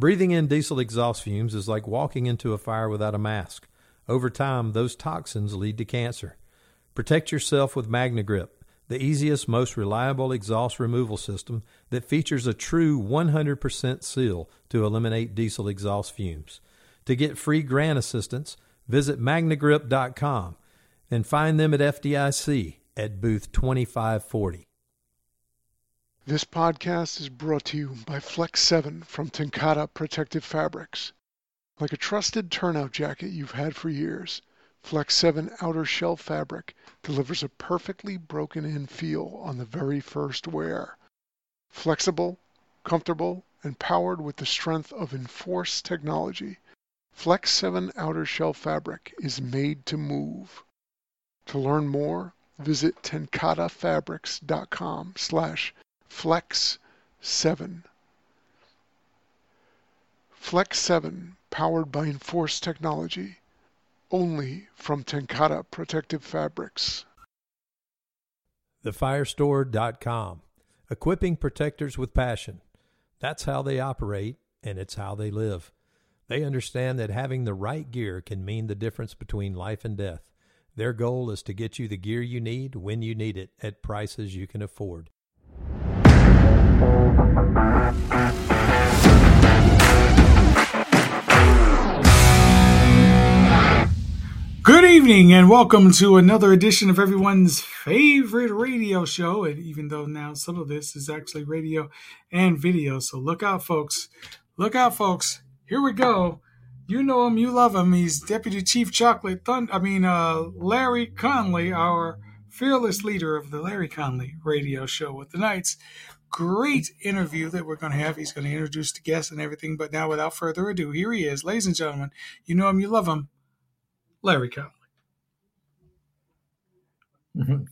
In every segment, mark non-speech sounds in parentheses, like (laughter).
Breathing in diesel exhaust fumes is like walking into a fire without a mask. Over time, those toxins lead to cancer. Protect yourself with MagneGrip, the easiest, most reliable exhaust removal system that features a true 100% seal to eliminate diesel exhaust fumes. To get free grant assistance, visit magnegrip.com and find them at FDIC at booth 2540. This podcast is brought to you by Flex 7 from TenCate Protective Fabrics. Like a trusted turnout jacket you've had for years, Flex 7 outer shell fabric delivers a perfectly broken in feel on the very first wear. Flexible, comfortable, and powered with the strength of Enforce technology, Flex 7 outer shell fabric is made to move. To learn more, visit tencatefabrics.com slash flex 7. Flex 7, powered by Enforce technology, only from TenCate Protective Fabrics. TheFirestore.com. Equipping protectors with passion. That's how they operate, and it's how they live. They understand that having the right gear can mean the difference between life and death. Their goal is to get you the gear you need when you need it at prices you can afford. Good evening and welcome to another edition of everyone's favorite radio show. And even though now some of this is actually radio and video, so look out, folks. Look out, folks. Here we go. You know him, you love him. He's Deputy Chief Chocolate Thunder. I mean, uh, Larry Conley, our fearless leader of the Larry Conley radio show with the Knights. Great interview that we're going to have. He's going to introduce the guests and everything. But now, without further ado, here he is, ladies and gentlemen. You know him, you love him. Larry Conley.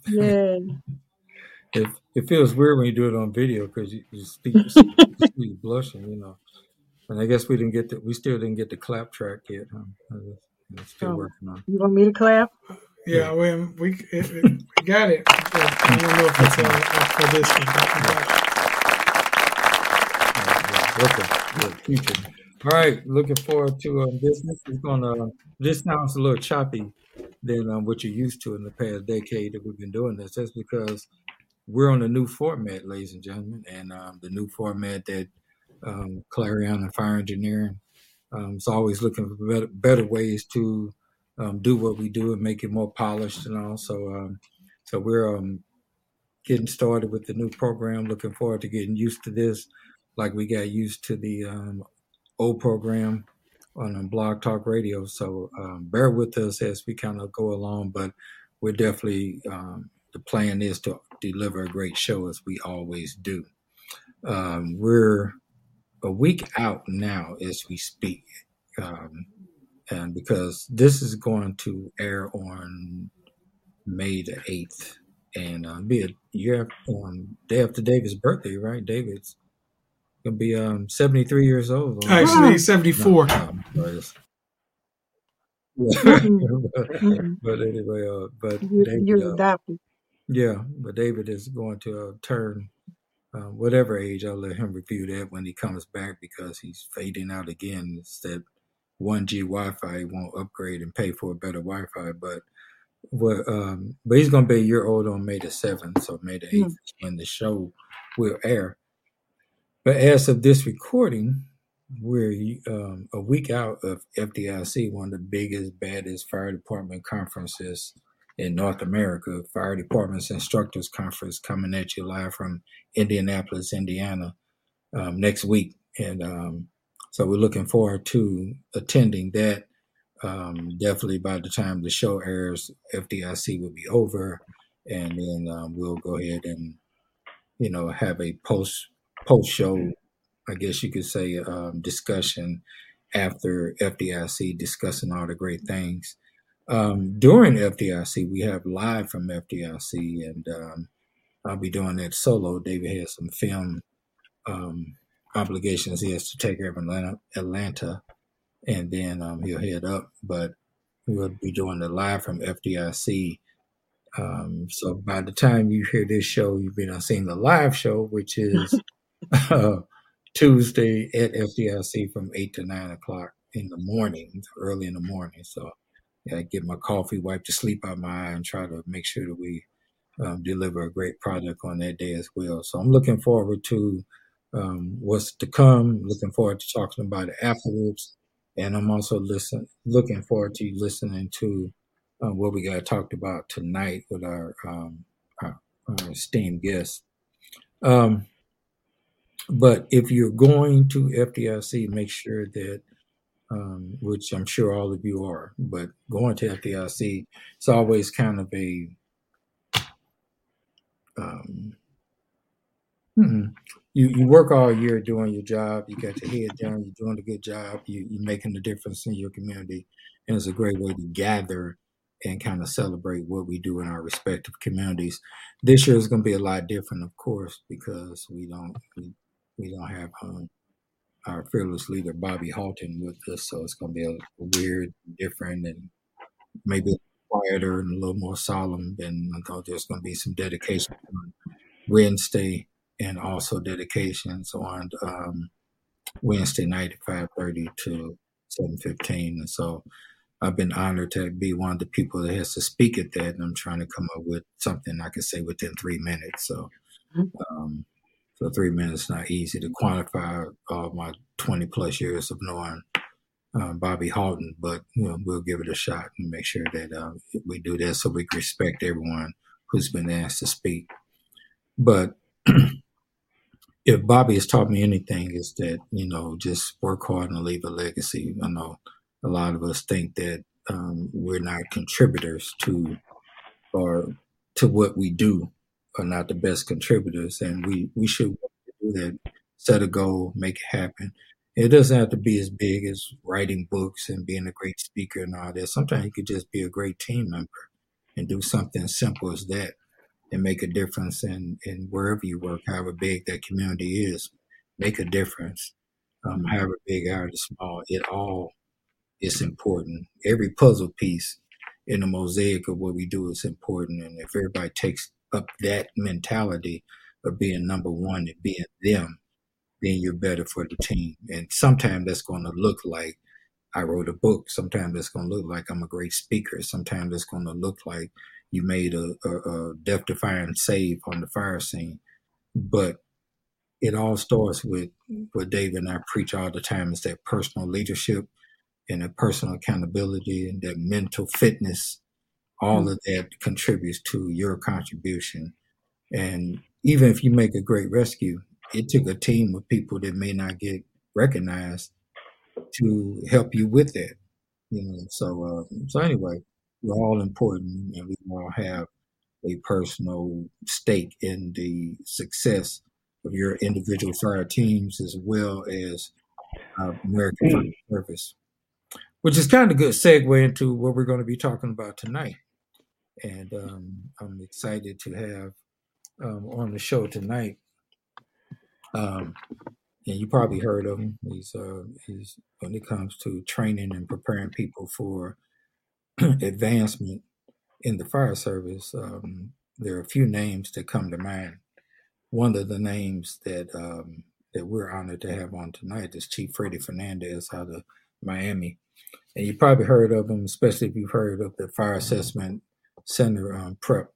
Yeah. It, it feels weird when you do it on video because you, you speak, you (laughs) speak you blushing, you know. And I guess we didn't get the, we still didn't get the clap track yet, huh? I'm still Oh, working on. you want me to clap? Yeah, we we, it, it, we got it. I don't know if it's uh, for this one. Yeah, future. All right, looking forward to um, business. It's gonna. This sounds a little choppy than um, what you're used to in the past decade that we've been doing this. That's because we're on a new format, ladies and gentlemen, and um, the new format that um, Clarion and Fire Engineering um, is always looking for better, better ways to um, do what we do and make it more polished and all. So, um, so we're um, getting started with the new program. Looking forward to getting used to this, like we got used to the um, old program on um, Blog Talk Radio. So um, bear with us as we kind of go along, but we're definitely um, the plan is to deliver a great show as we always do. Um, we're a week out now as we speak, um, and because this is going to air on May the eighth, and uh, be a year um, day after David's birthday, right? David's gonna be um 73 years old. on- Actually, no, 74. no, I'm sorry, it's- Mm-mm. Yeah. (laughs) Mm-mm. but anyway, uh, but You, David, you're uh, adopted. yeah, but David is going to uh, turn uh, whatever age. I'll let him review that when he comes back because he's fading out again. It's that 1G Wi-Fi he won't upgrade and pay for a better Wi-Fi, but what? Um, but he's going to be a year old on May the seventh, so May the eighth Mm. when the show will air. But as of this recording, we're um, a week out of FDIC, one of the biggest, baddest fire department conferences in North America. Fire Departments Instructors Conference coming at you live from Indianapolis, Indiana, um, next week. And um, so we're looking forward to attending that. Um, definitely by the time the show airs, FDIC will be over, and then um, we'll go ahead and you know have a post post show I guess you could say, um, discussion after FDIC discussing all the great things. Um, during FDIC, we have live from FDIC, and um, I'll be doing that solo. David has some film um, obligations he has to take care of in Atlanta, Atlanta and then um, he'll head up. But we'll be doing the live from FDIC. Um, so by the time you hear this show, you've been seeing the live show, which is uh, (laughs) (laughs) Tuesday at FDIC from 8 to 9 o'clock in the morning, early in the morning. So I get my coffee, wipe the sleep out my eye, and try to make sure that we um, deliver a great product on that day as well. So I'm looking forward to um, what's to come. Looking forward to talking about it afterwards, and I'm also listen looking forward to listening to uh, what we got talked about tonight with our, um, our, our esteemed guests. Um, but if you're going to FDIC, make sure that um, which I'm sure all of you are, but going to FDIC, it's always kind of a um, hmm, you you work all year doing your job. You got your head down. You're doing a good job. You, you're making a difference in your community, and it's a great way to gather and kind of celebrate what we do in our respective communities. This year is going to be a lot different, of course, because we don't we, we don't have um, our fearless leader Bobby Halton with us, so it's going to be a, weird, different, and maybe quieter and a little more solemn. And I thought there's going to be some dedication on Wednesday and also dedications on um, Wednesday night at five thirty to seven fifteen. And so I've been honored to be one of the people that has to speak at that, and I'm trying to come up with something I can say within three minutes. So, mm-hmm. um, so three minutes not easy to quantify all my 20 plus years of knowing uh, Bobby Halton, but you know, we'll give it a shot and make sure that uh, we do that so we respect everyone who's been asked to speak. But (clears throat) if Bobby has taught me anything, is that you know just work hard and leave a legacy. I know a lot of us think that um, we're not contributors to or to what we do, are not the best contributors, and we we should do that. Set a goal, make it happen. It doesn't have to be as big as writing books and being a great speaker and all that. Sometimes you could just be a great team member and do something simple as that and make a difference in, in wherever you work, however big that community is. Make a difference. Um, however big or small, it all is important. Every puzzle piece in the mosaic of what we do is important. And if everybody takes up that mentality of being number one and being them, then you're better for the team. And sometimes that's going to look like I wrote a book. Sometimes it's going to look like I'm a great speaker. Sometimes it's going to look like you made a, a, a death defying save on the fire scene. But it all starts with what David and I preach all the time is that personal leadership and that personal accountability and that mental fitness. All mm-hmm. of that contributes to your contribution. And even if you make a great rescue, it took a team of people that may not get recognized to help you with that. You know, so uh, so anyway, we're all important, and we all have a personal stake in the success of your individual fire teams as well as uh, American Fire Service, which is kind of a good segue into what we're going to be talking about tonight. And um, I'm excited to have um, on the show tonight um, and you probably heard of him. He's uh, he's when it comes to training and preparing people for (clears throat) advancement in the fire service. Um, there are a few names that come to mind. One of the names that um, that we're honored to have on tonight is Chief Freddie Fernandez out of Miami, and you probably heard of him, especially if you've heard of the Fire Assessment Center um, prep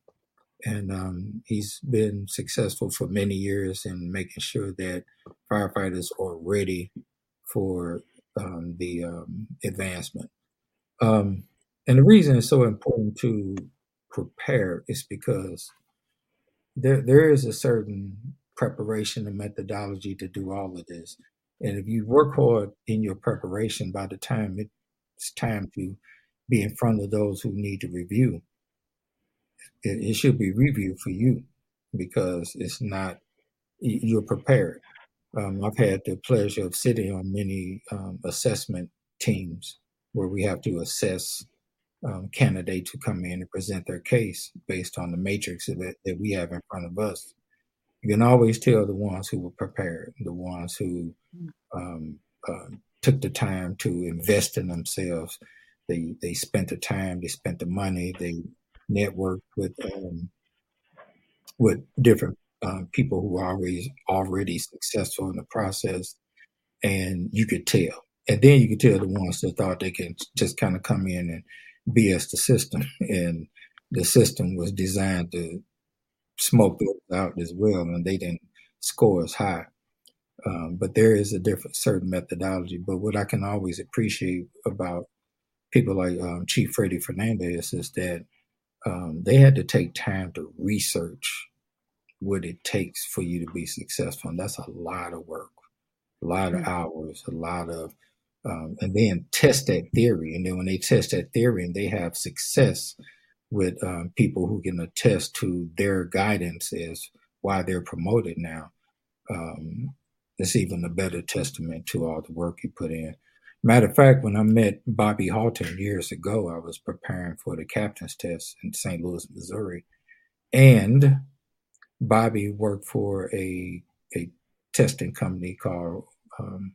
and um, he's been successful for many years in making sure that firefighters are ready for um, the um, advancement. Um, and the reason it's so important to prepare is because there there is a certain preparation and methodology to do all of this. And if you work hard in your preparation, by the time it's time to be in front of those who need to review, it, it should be reviewed for you because it's not you're prepared. Um, I've had the pleasure of sitting on many um, assessment teams where we have to assess um, candidates who come in and present their case based on the matrix that, that we have in front of us. You can always tell the ones who were prepared, the ones who um, uh, took the time to invest in themselves. They they spent the time, they spent the money, they network with um, with different um, people who are already already successful in the process, and you could tell. And then you could tell the ones that thought they can just kind of come in and BS the system, (laughs) and the system was designed to smoke those out as well, and they didn't score as high. Um, but there is a different certain methodology. But what I can always appreciate about people like um, Chief Freddie Fernandez is that um, they had to take time to research what it takes for you to be successful. And that's a lot of work, a lot of mm. hours, a lot of, um, and then test that theory. And then when they test that theory and they have success with um, people who can attest to their guidance is why they're promoted now, um, it's even a better testament to all the work you put in. Matter of fact, when I met Bobby Halton years ago, I was preparing for the captain's test in St. Louis, Missouri. And Bobby worked for a a testing company called um,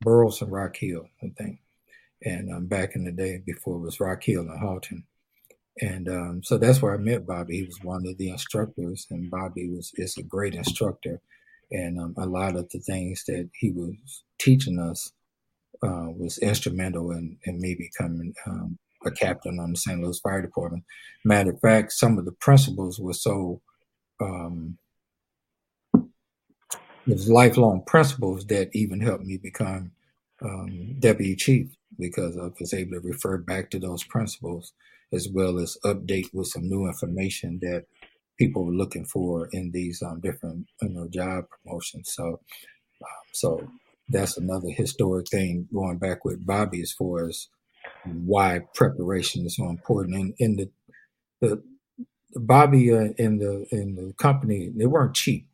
Burleson Rock Hill, I think. And um, back in the day before it was Rock Hill and Halton. And um, so that's where I met Bobby. He was one of the instructors, and Bobby was is a great instructor. And um, a lot of the things that he was teaching us uh, was instrumental in, in me becoming um, a captain on the St. Louis Fire Department. Matter of fact, some of the principles were so um, it was lifelong principles that even helped me become um, deputy chief because I was able to refer back to those principles as well as update with some new information that people were looking for in these um, different you know job promotions. So, um, so that's another historic thing going back with Bobby as far as why preparation is so important. And in the the, the Bobby uh, and the in the company they weren't cheap.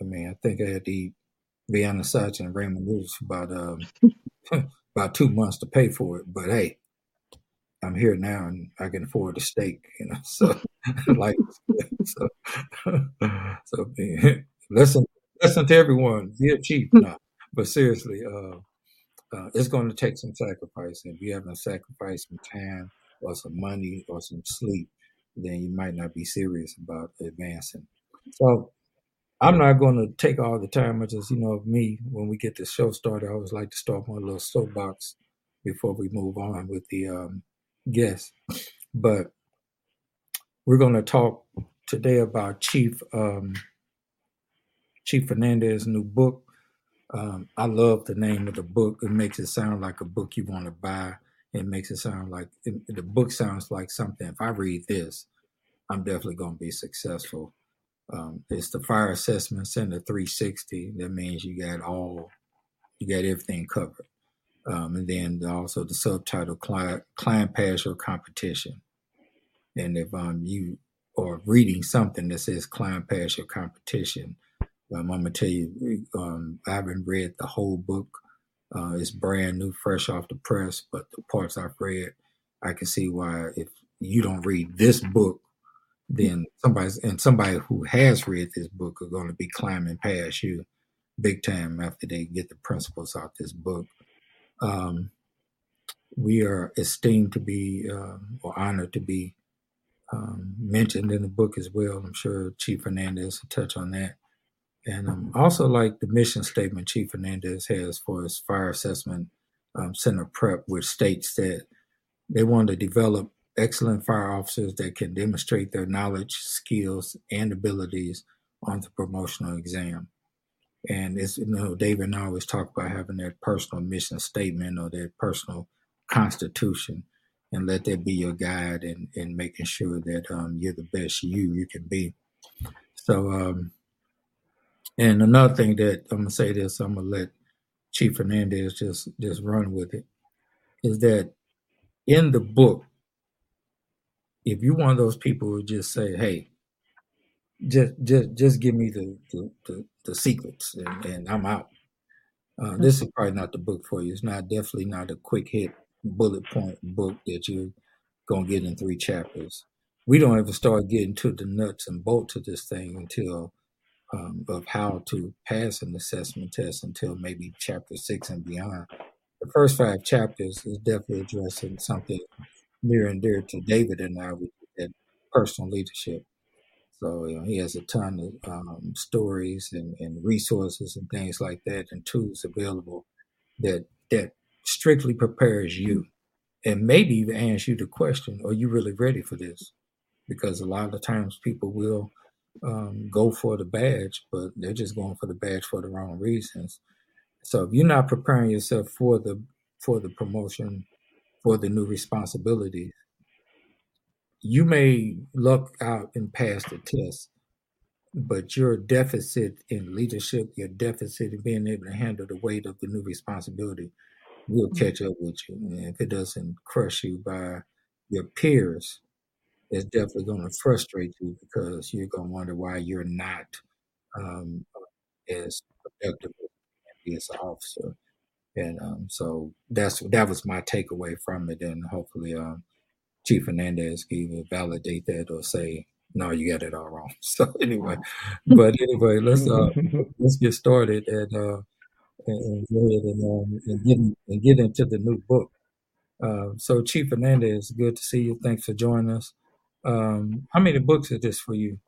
I mean, I think I had to eat Vienna sausage and noodles for about um, (laughs) about two months to pay for it. But hey, I'm here now and I can afford a steak, you know. (laughs) So like so (laughs) so listen listen to everyone. Be cheap. No. But seriously, uh, uh, it's going to take some sacrifice. If you haven't sacrificed some time or some money or some sleep, then you might not be serious about advancing. So I'm not going to take all the time. I just, you know, me, when we get the show started, I always like to start my little soapbox before we move on with the um, guests. But we're going to talk today about Chief um, Chief Fernandez's new book, um, I love the name of the book. It makes it sound like a book you want to buy. It makes it sound like it, the book sounds like something. If I read this, I'm definitely going to be successful. Um, it's the Fire assessments Assessment Center 360. That means you got all, you got everything covered. Um, and then also the subtitle client, client pass your competition. And if um, you are reading something that says client pass your competition, um, I'm gonna tell you, um, I haven't read the whole book. Uh, it's brand new, fresh off the press, but the parts I've read, I can see why if you don't read this book, then somebody's and somebody who has read this book are going to be climbing past you big time after they get the principles out this book. Um, we are esteemed to be um, or honored to be um, mentioned in the book as well. I'm sure Chief Fernandez will touch on that. And um, also like the mission statement Chief Fernandez has for his fire assessment um, center prep, which states that they want to develop excellent fire officers that can demonstrate their knowledge, skills, and abilities on the promotional exam. And it's, you know, David and I always talk about having that personal mission statement or that personal constitution and let that be your guide in, in making sure that um, you're the best you you can be. So, um, and another thing that I'm gonna say this, I'm gonna let Chief Fernandez just just run with it, is that in the book, if you one of those people who just say, "Hey, just just just give me the the, the, the secrets and, and, I'm out," uh, this is probably not the book for you. It's not definitely not a quick hit bullet point book that you're gonna get in three chapters. We don't ever start getting to the nuts and bolts of this thing until um, of how to pass an assessment test until maybe chapter six and beyond. The first five chapters is definitely addressing something near and dear to David and I, with personal leadership. So you know, he has a ton of um, stories and, and resources and things like that and tools available that that strictly prepares you and maybe even ask you the question, are you really ready for this? Because a lot of times people will um, go for the badge, but they're just going for the badge for the wrong reasons. So if you're not preparing yourself for the for the promotion, for the new responsibilities, you may luck out and pass the test, but your deficit in leadership, your deficit in being able to handle the weight of the new responsibility will mm-hmm. catch up with you. And if it doesn't crush you by your peers, it's definitely going to frustrate you because you're going to wonder why you're not um, as productive as an officer. And um, so that's that was my takeaway from it, and hopefully um, Chief Hernandez can either validate that or say, no, you got it all wrong. (laughs) So anyway, but anyway, let's uh, (laughs) let's get started and uh, and, go ahead and, um, and get and get into the new book. Uh, so Chief Hernandez, good to see you. Thanks for joining us. Um, how many books is this for you?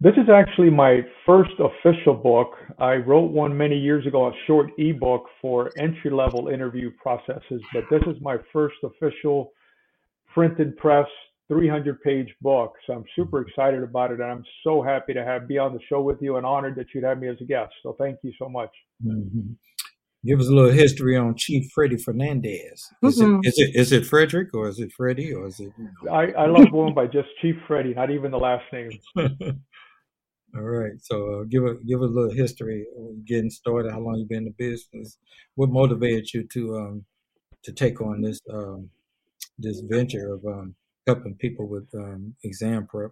This is actually my first official book. I wrote one many years ago, a short ebook for entry level interview processes, but this is my first official printed press 300 page book. So I'm super excited about it. And I'm so happy to have be on the show with you and honored that you'd have me as a guest. So thank you so much. Mm-hmm. Give us a little history on Chief Freddie Fernandez. Is, mm-hmm. it, is it is it Frederick or is it Freddie or is it? You know? I, I love going by just Chief Freddie, not even the last name. (laughs) All right. So uh, give a give a little history getting started. How long you been in the business? What motivated you to um to take on this um this venture of um, helping people with um, exam prep?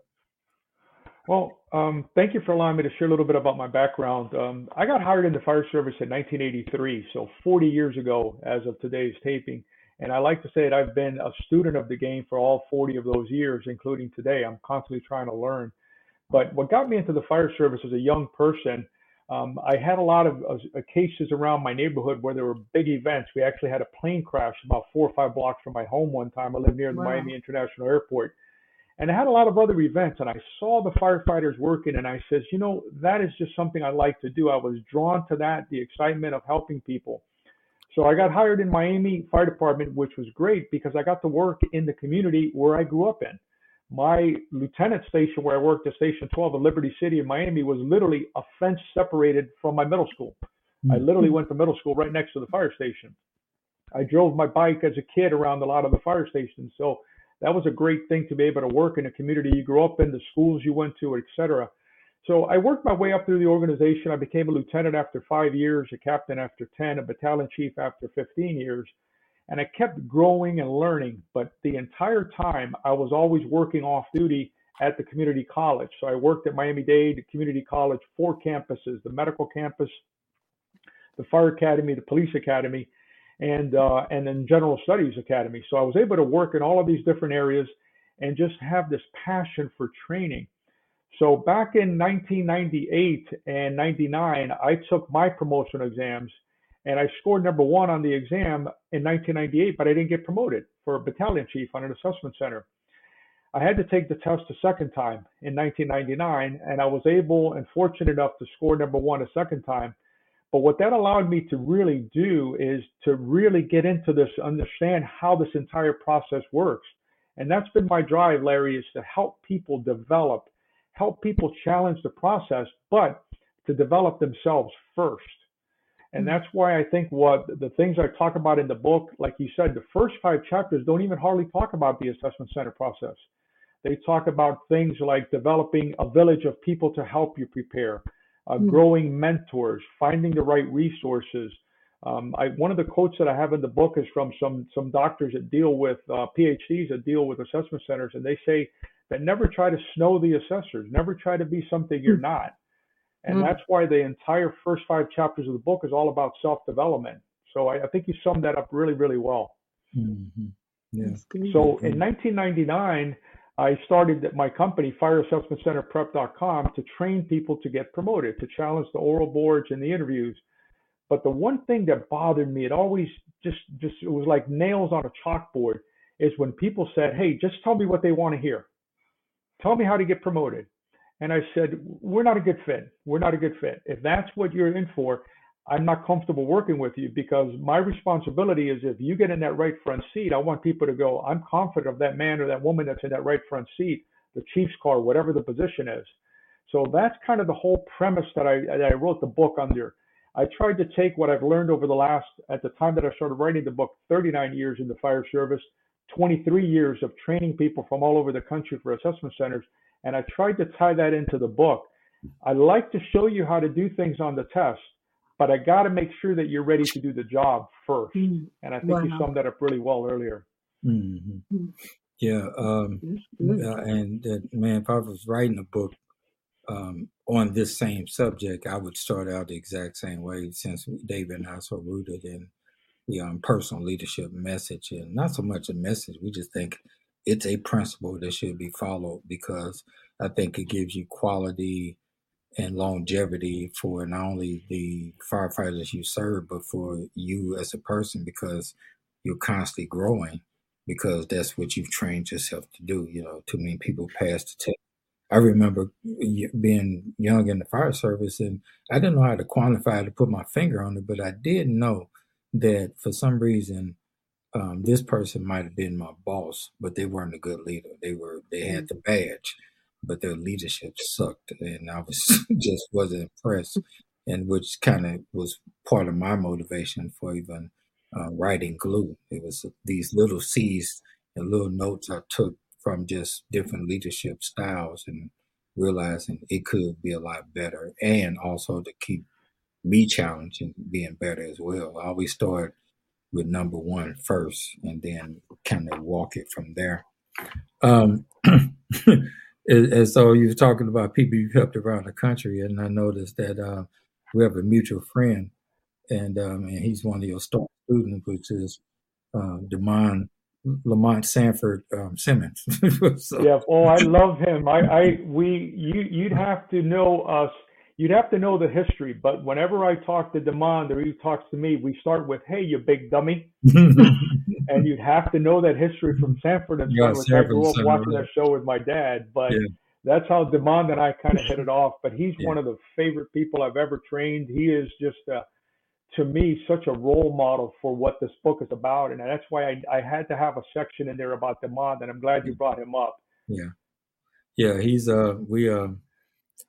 Well, um, thank you for allowing me to share a little bit about my background. Um, I got hired in the fire service in 1983, so 40 years ago as of today's taping. And I like to say that I've been a student of the game for all 40 of those years, including today. I'm constantly trying to learn. But what got me into the fire service as a young person um, I had a lot of uh, cases around my neighborhood where there were big events. We actually had a plane crash about four or five blocks from my home one time. I live near the wow. Miami International Airport. And I had a lot of other events, and I saw the firefighters working, and I says, you know, that is just something I like to do. I was drawn to that, the excitement of helping people. So I got hired in Miami Fire Department, which was great because I got to work in the community where I grew up in my lieutenant station where I worked at Station 12 in Liberty City in Miami was literally a fence separated from my middle school. Mm-hmm. I literally went to middle school right next to the fire station. I drove my bike as a kid around a lot of the fire stations. So that was a great thing to be able to work in a community you grew up in, the schools you went to, etc. So I worked my way up through the organization. I became a lieutenant after five years, a captain after 10, a battalion chief after 15 years and I kept growing and learning. But the entire time, I was always working off duty at the community college. So I worked at Miami Dade Community College, four campuses: the medical campus, the fire academy, the police academy, and uh, and then general studies academy. So I was able to work in all of these different areas and just have this passion for training. So back in 1998 and 99, I took my promotion exams and I scored number one on the exam in 1998, but I didn't get promoted for battalion chief on an assessment center. I had to take the test a second time in 1999, and I was able and fortunate enough to score number one a second time. But what that allowed me to really do is to really get into this, understand how this entire process works. And that's been my drive, Larry, is to help people develop, help people challenge the process, but to develop themselves first. And mm-hmm. that's why I think what the things I talk about in the book, like you said, the first five chapters don't even hardly talk about the assessment center process. They talk about things like developing a village of people to help you prepare, uh, mm-hmm. growing mentors, finding the right resources. Um, I, one of the quotes that I have in the book is from some some doctors that deal with uh, PhDs that deal with assessment centers, and they say that never try to snow the assessors, never try to be something you're mm-hmm. not. And mm-hmm. that's why the entire first five chapters of the book is all about self development. So I, I, think you summed that up really, really well. Mm-hmm. Yeah. So in 1999, I started my company, fireassessmentcenterprep.com, to train people to get promoted, to challenge the oral boards and the interviews. But the one thing that bothered me, it always just, just it was like nails on a chalkboard, is when people said, "Hey, just tell me what they want to hear." tell me how to get promoted. And I said, we're not a good fit. We're not a good fit. If that's what you're in for, I'm not comfortable working with you because my responsibility is if you get in that right front seat, I want people to go, I'm confident of that man or that woman that's in that right front seat, the Chiefs car, whatever the position is. So that's kind of the whole premise that I that I wrote the book under. I tried to take what I've learned over the last at the time that I started writing the book, 39 years in the fire service, 23 years of training people from all over the country for assessment centers, and I tried to tie that into the book. I like to show you how to do things on the test, but I got to make sure that you're ready to do the job first. Mm. And I think Wow. you summed that up really well earlier. hmm Mm. Yeah, um, uh, and that man, if I was writing a book um, on this same subject, I would start out the exact same way. Since David and I are so rooted in the um, personal leadership message, and not so much a message, we just think it's a principle that should be followed because I think it gives you quality and longevity for not only the firefighters you serve, but for you as a person because you're constantly growing because that's what you've trained yourself to do. You know, too many people pass the test. I remember being young in the fire service and I didn't know how to quantify to put my finger on it, but I did know that for some reason, um, this person might have been my boss, but they weren't a good leader. They were, they had the badge, but their leadership sucked. And I was (laughs) just wasn't impressed. And which kind of was part of my motivation for even uh, writing glue. It was these little C's and little notes I took from just different leadership styles and realizing it could be a lot better and also to keep me challenging being better as well. I always start with number one first and then kind of walk it from there. Um, (clears throat) and, and so you were talking about people you've helped around the country, and I noticed that uh, we have a mutual friend, and um, and he's one of your star students, which is uh, Demond Lamont Sanford um, Simmons. (laughs) so, Yeah. Oh, I (laughs) love him. I, I, we, you, you'd have to know us. You'd have to know the history. But whenever I talk to Demond or he talks to me, we start with, "Hey, you big dummy," (laughs) and you'd have to know that history from Sanford and Son, which I grew up watching that show with my dad. But Yeah. that's how Demond and I kind of hit it off. But he's Yeah. one of the favorite people I've ever trained. He is just, uh, to me, such a role model for what this book is about, and that's why I, I had to have a section in there about Demond, and I'm glad you brought him up. yeah, yeah, he's uh, we uh,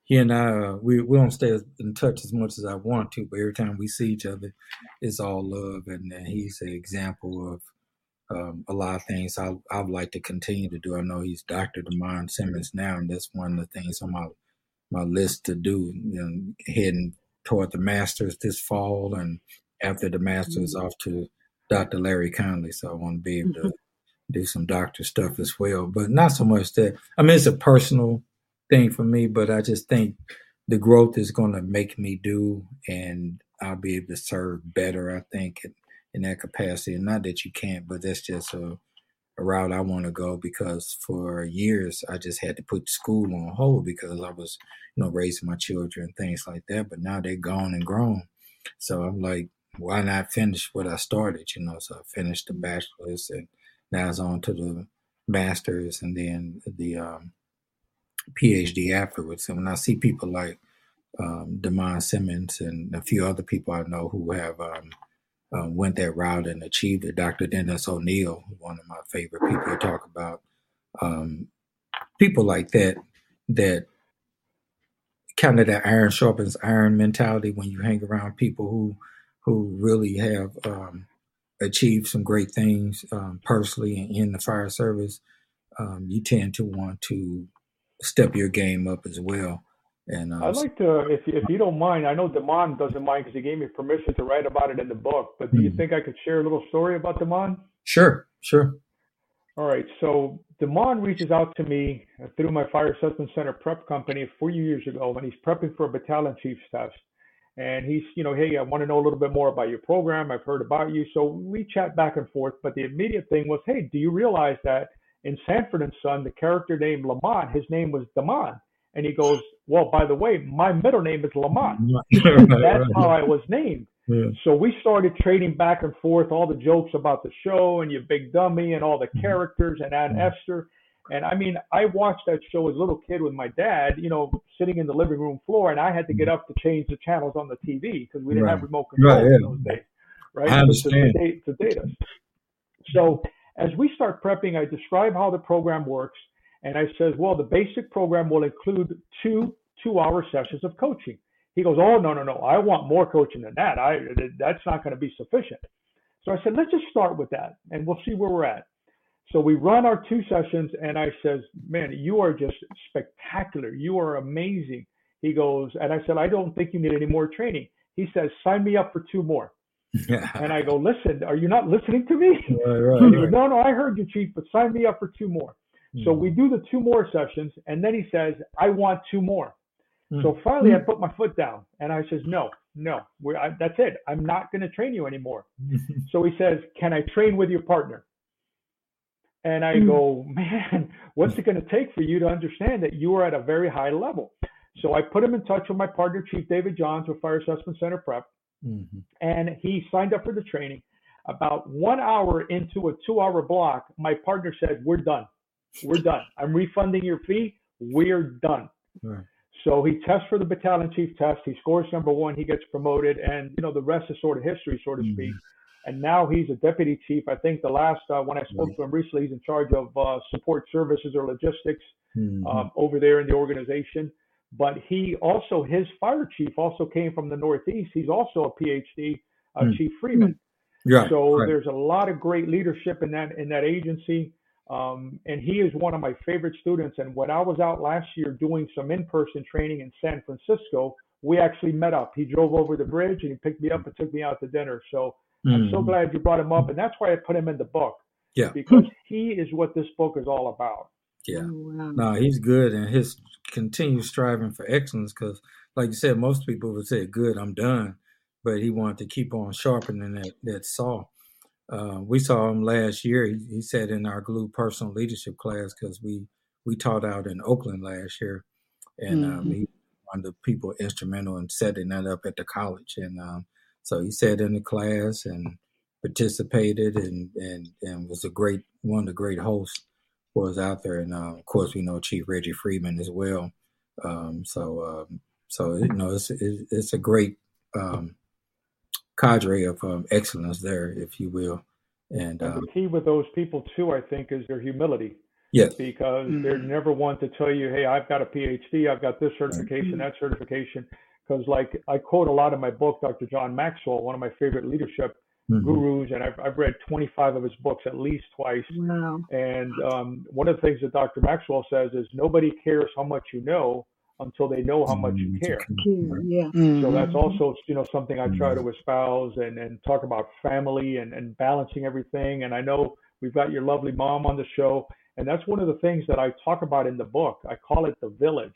he and I uh, we we don't stay in touch as much as I want to, but every time we see each other, it's all love, and, and he's an example of um, a lot of things I I'd like to continue to do. I know he's Dr. Demond Simmons now, and that's one of the things on my my list to do. You know, heading toward the Masters this fall, and after the Masters, off to Dr. Larry Conley. So I want to be able to do some doctor stuff as well, but not so much that. I mean, it's a personal thing for me, but I just think the growth is going to make me do, and I'll be able to serve better. I think in, in that capacity, and not that you can't, but that's just a, a route I want to go because for years I just had to put school on hold because I was, you know, raising my children and things like that. But now they're gone and grown, so I'm like, why not finish what I started? You know, so I finished the bachelor's and now it's on to the master's and then the um, PhD afterwards. And when I see people like um, Demond Simmons and a few other people I know who have um, um, went that route and achieved it, Dr. Dennis O'Neill, one of my favorite people to talk about, um, people like that, that kind of that iron sharpens iron mentality when you hang around people who who really have um, achieved some great things um, personally and in the fire service, um, you tend to want to step your game up as well. And uh, I'd like to, if if you don't mind, I know Demond doesn't mind because he gave me permission to write about it in the book. But do you Mhm. think I could share a little story about Demond? sure, sure. All right. So Demond reaches out to me through my fire assessment center prep company four years ago, and he's prepping for a battalion chief's test. And he's, you know, hey, I want to know a little bit more about your program. I've heard about you. So we chat back and forth. But the immediate thing was, hey, do you realize that in Sanford and Son, the character named Lamont, his name was Demond? And he goes, well, by the way, my middle name is Lamont. (laughs) That's how I was named. Yeah. So we started trading back and forth all the jokes about the show and you big dummy and all the characters and Aunt Mhm. Esther. And I mean, I watched that show as a little kid with my dad, you know, sitting in the living room floor, and I had to get up to change the channels on the TV because we didn't Right. have remote control Right, yeah. in those days, right? I understand. To, to date us. So as we start prepping, I describe how the program works, and I says, well, the basic program will include two two-hour sessions of coaching. He goes, oh no no no, I want more coaching than that. I that's not going to be sufficient. So I said, let's just start with that, and we'll see where we're at. So we run our two sessions, and I says, man, you are just spectacular. You are amazing. He goes, and I said, I don't think you need any more training. He says, sign me up for two more. (laughs) And I go, listen, are you not listening to me? right, right, (laughs) he goes, no, no, I heard you, Chief, but sign me up for two more. So we hmm. do the two more sessions, and then he says, I want two more. So mm-hmm. finally, I mm-hmm. put my foot down, and I says, no, no, I, that's it. I'm not going to train you anymore. (laughs) So he says, can I train with your partner? And I go, mm-hmm. man, (laughs) what's it going to take for you to understand that you are at a very high level? So I put him in touch with my partner, Chief David Johns with Fire Assessment Center Prep Mhm. and he signed up for the training. About one hour into a two hour block, my partner said, We're done. We're done. I'm refunding your fee. We're done. Right. So he tests for the battalion chief test. He scores number one. He gets promoted. And, you know, the rest is sort of history, so to speak. And now he's a deputy chief. I think the last, uh, when I spoke to him recently, he's in charge of uh, support services or logistics Mhm. um, over there in the organization. But he also, his fire chief also came from the Northeast. He's also a PhD, uh, Hmm. Chief Freeman. right, So right. there's a lot of great leadership in that in that agency. Um, and he is one of my favorite students. And when I was out last year doing some in-person training in San Francisco, we actually met up. He drove over the bridge and he picked me up and took me out to dinner. So I'm so Mhm. glad you brought him up, and that's why I put him in the book. Yeah. Because he is what this book is all about. Yeah. Oh, wow. No, he's good, and his continued striving for excellence. Because, like you said, most people would say, "Good, I'm done," but he wanted to keep on sharpening that that saw. Uh, we saw him last year. He, he sat in our glue personal leadership class because we we taught out in Oakland last year, and um, Mhm. he one of the people instrumental in setting that up at the college. And um, so he sat in the class and participated, and and and was a great one of the great hosts was out there, and uh, of course we know Chief Reggie Freeman as well. Um, so um, so you know it's it's, it's a great um, cadre of um, excellence there, if you will. And And um, the key with those people too, I think, is their humility. yes, because Mm. they're never one to tell you, hey, I've got a PhD, I've got this certification, that certification. Because, like, I quote a lot in my book, Dr. John Maxwell, one of my favorite leadership Mhm. gurus, and I've, I've read 25 of his books at least twice. Wow. And um, one of the things that Dr. Maxwell says is nobody cares how much you know until they know how much you Mhm. care. Cool. Yeah. So that's also, you know, something I try Mm-hmm. to espouse and, and talk about family and, and balancing everything. And I know we've got your lovely mom on the show. And that's one of the things that I talk about in the book. I call it the village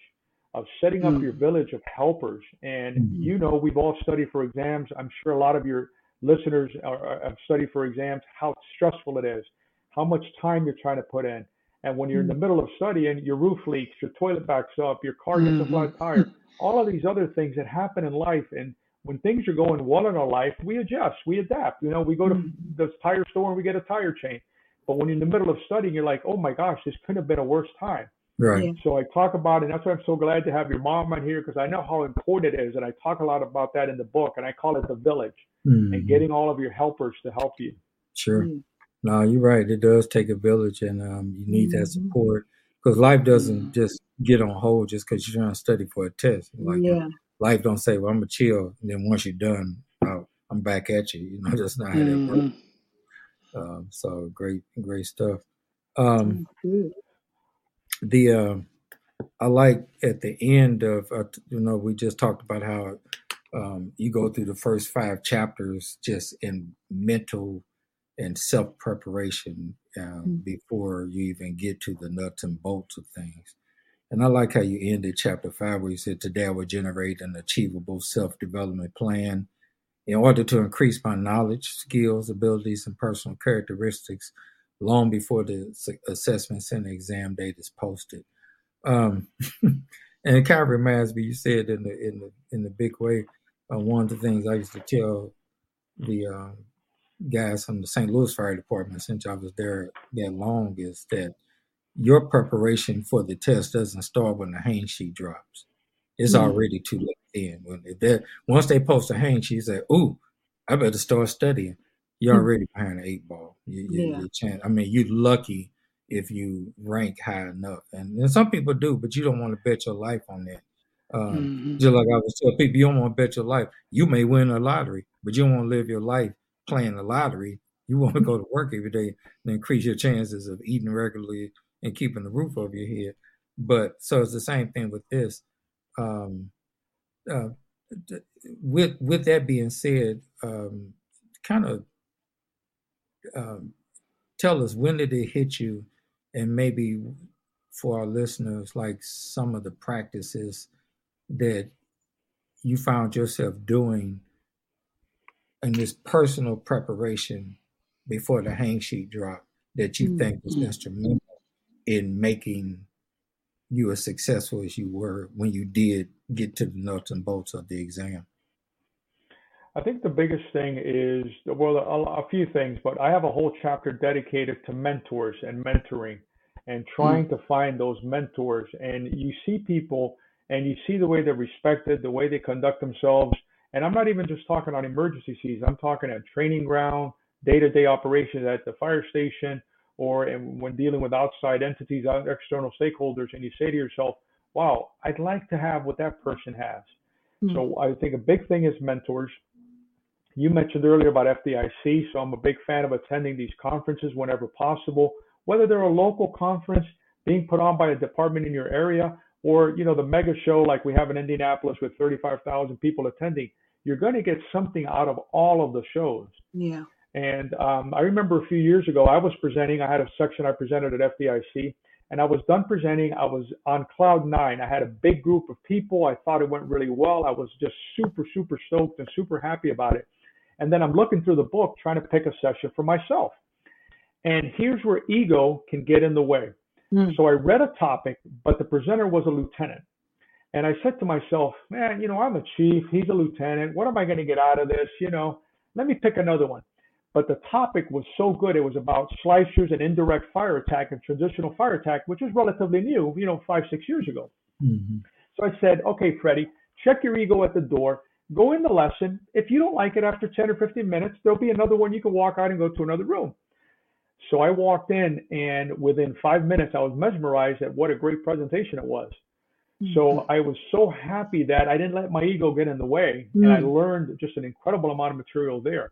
of setting up Mm. your village of helpers. And Mhm. you know, we've all studied for exams. I'm sure a lot of your listeners are, are, have studied for exams, how stressful it is, how much time you're trying to put in. And when you're in the middle of studying, your roof leaks, your toilet backs up, your car gets a flat tire, all of these other things that happen in life. And when things are going well in our life, we adjust, we adapt. You know, we go to the tire store and we get a tire change. But when you're in the middle of studying, you're like, oh my gosh, this couldn't have been a worse time. right. Yeah. So I talk about it, and that's why I'm so glad to have your mom on here because I know how important it is. And I talk a lot about that in the book, and I call it the village and Mhm. getting all of your helpers to help you. Sure. Mm. No, you're right. It does take a village, and um, you need that Mhm. support because life doesn't just get on hold just because you're trying to study for a test. Like Yeah. life don't say, "Well, I'm gonna chill," and then once you're done, I'll, I'm back at you. You know, (laughs) that's not how that works. Um, so great, great stuff. Um, the uh, I like at the end of uh, you know we just talked about how um, you go through the first five chapters just in mental and self preparation um, Mm. before you even get to the nuts and bolts of things. And I like how you ended chapter five where you said, Today I will generate an achievable self development plan in order to increase my knowledge, skills, abilities, and personal characteristics long before the assessment center exam date is posted. Um, (laughs) and it kind of reminds me, you said in the in the in the big way, uh, one of the things I used to tell the uh, guys from the St. Louis Fire Department, since I was there that long, is that your preparation for the test doesn't start when the hang sheet drops. It's Mhm. already too late then. When they once they post a hang sheet, say, "Ooh, I better start studying." You're Mhm. already behind the eight ball. You, you, Yeah. chance. I mean, you're lucky if you rank high enough, and, and some people do, but you don't want to bet your life on that. Um, Mhm. just like I was telling people, you don't want to bet your life. You may win a lottery, but you don't want to live your life playing the lottery. You (laughs) want to go to work every day and increase your chances of eating regularly and keeping the roof over your head. But so it's the same thing with this. Um, uh, th- with with that being said, um, kind of um, tell us when did it hit you, and maybe for our listeners, like some of the practices that you found yourself doing in this personal preparation before the hang sheet drop that you Mm, think was instrumental in making you as successful as you were when you did get to the nuts and bolts of the exam. I think the biggest thing is, well, a, a few things, but I have a whole chapter dedicated to mentors and mentoring and trying to find those mentors. And you see people and you see the way they're respected, the way they conduct themselves. And I'm not even just talking on emergency scenes, I'm talking at training ground, day to day operations at the fire station, or when dealing with outside entities, external stakeholders. And you say to yourself, wow, I'd like to have what that person has. Mm. So I think a big thing is mentors. You mentioned earlier about FDIC, so I'm a big fan of attending these conferences whenever possible, whether they're a local conference being put on by a department in your area or you know the mega show like we have in Indianapolis with 35,000 people attending. You're going to get something out of all of the shows. Yeah. And um, I remember a few years ago, I was presenting. I had a section I presented at FDIC, and I was done presenting. I was on cloud nine. I had a big group of people. I thought it went really well. I was just super, super stoked and super happy about it. And then I'm looking through the book trying to pick a session for myself. And here's where ego can get in the way. Mm. So I read a topic, but the presenter was a lieutenant. And I said to myself, man, you know, I'm a chief. He's a lieutenant. What am I going to get out of this? You know, let me pick another one. But the topic was so good. It was about slicers and indirect fire attack and traditional fire attack, which is relatively new, you know, five, six years ago. Mm-hmm. So I said, okay, Freddie, check your ego at the door. Go in the lesson. If you don't like it after 10 or 15 minutes, there'll be another one. You can walk out and go to another room. So I walked in, and within five minutes, I was mesmerized at what a great presentation it was. So I was so happy that I didn't let my ego get in the way, and I Mm. learned just an incredible amount of material there.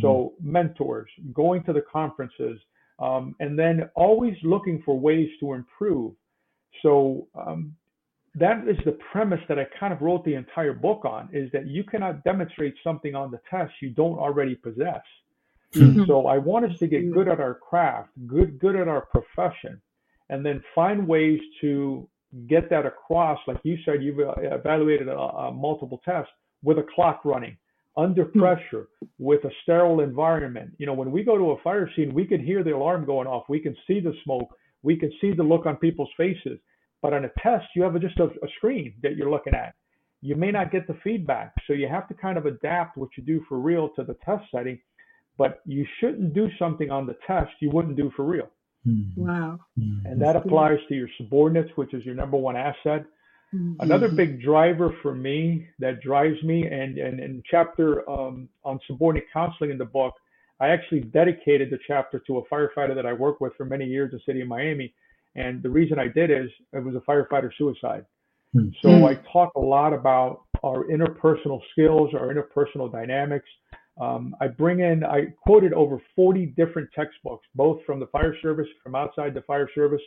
So mentors, going to the conferences, um, and then always looking for ways to improve. So um, that is the premise that I kind of wrote the entire book on: is that you cannot demonstrate something on the test you don't already possess. Mhm. So I want us to get good at our craft, good good at our profession, and then find ways to get that across. Like you said, you've uh, evaluated a, a multiple tests with a clock running, under hmm. pressure, with a sterile environment. You know, when we go to a fire scene, we can hear the alarm going off, we can see the smoke, we can see the look on people's faces. But on a test, you have just a, a screen that you're looking at. You may not get the feedback, so you have to kind of adapt what you do for real to the test setting but you shouldn't do something on the test you wouldn't do for real. Mm-hmm. Wow. And that applies to your subordinates, which is your number one asset. Mhm. Another big driver for me that drives me, and, and in chapter um, on subordinate counseling in the book, I actually dedicated the chapter to a firefighter that I worked with for many years in the city of Miami. And the reason I did is it was a firefighter suicide. Hmm. So Hmm. I talk a lot about our interpersonal skills, our interpersonal dynamics. Um, I bring in, I quoted over 40 different textbooks, both from the fire service, from outside the fire service.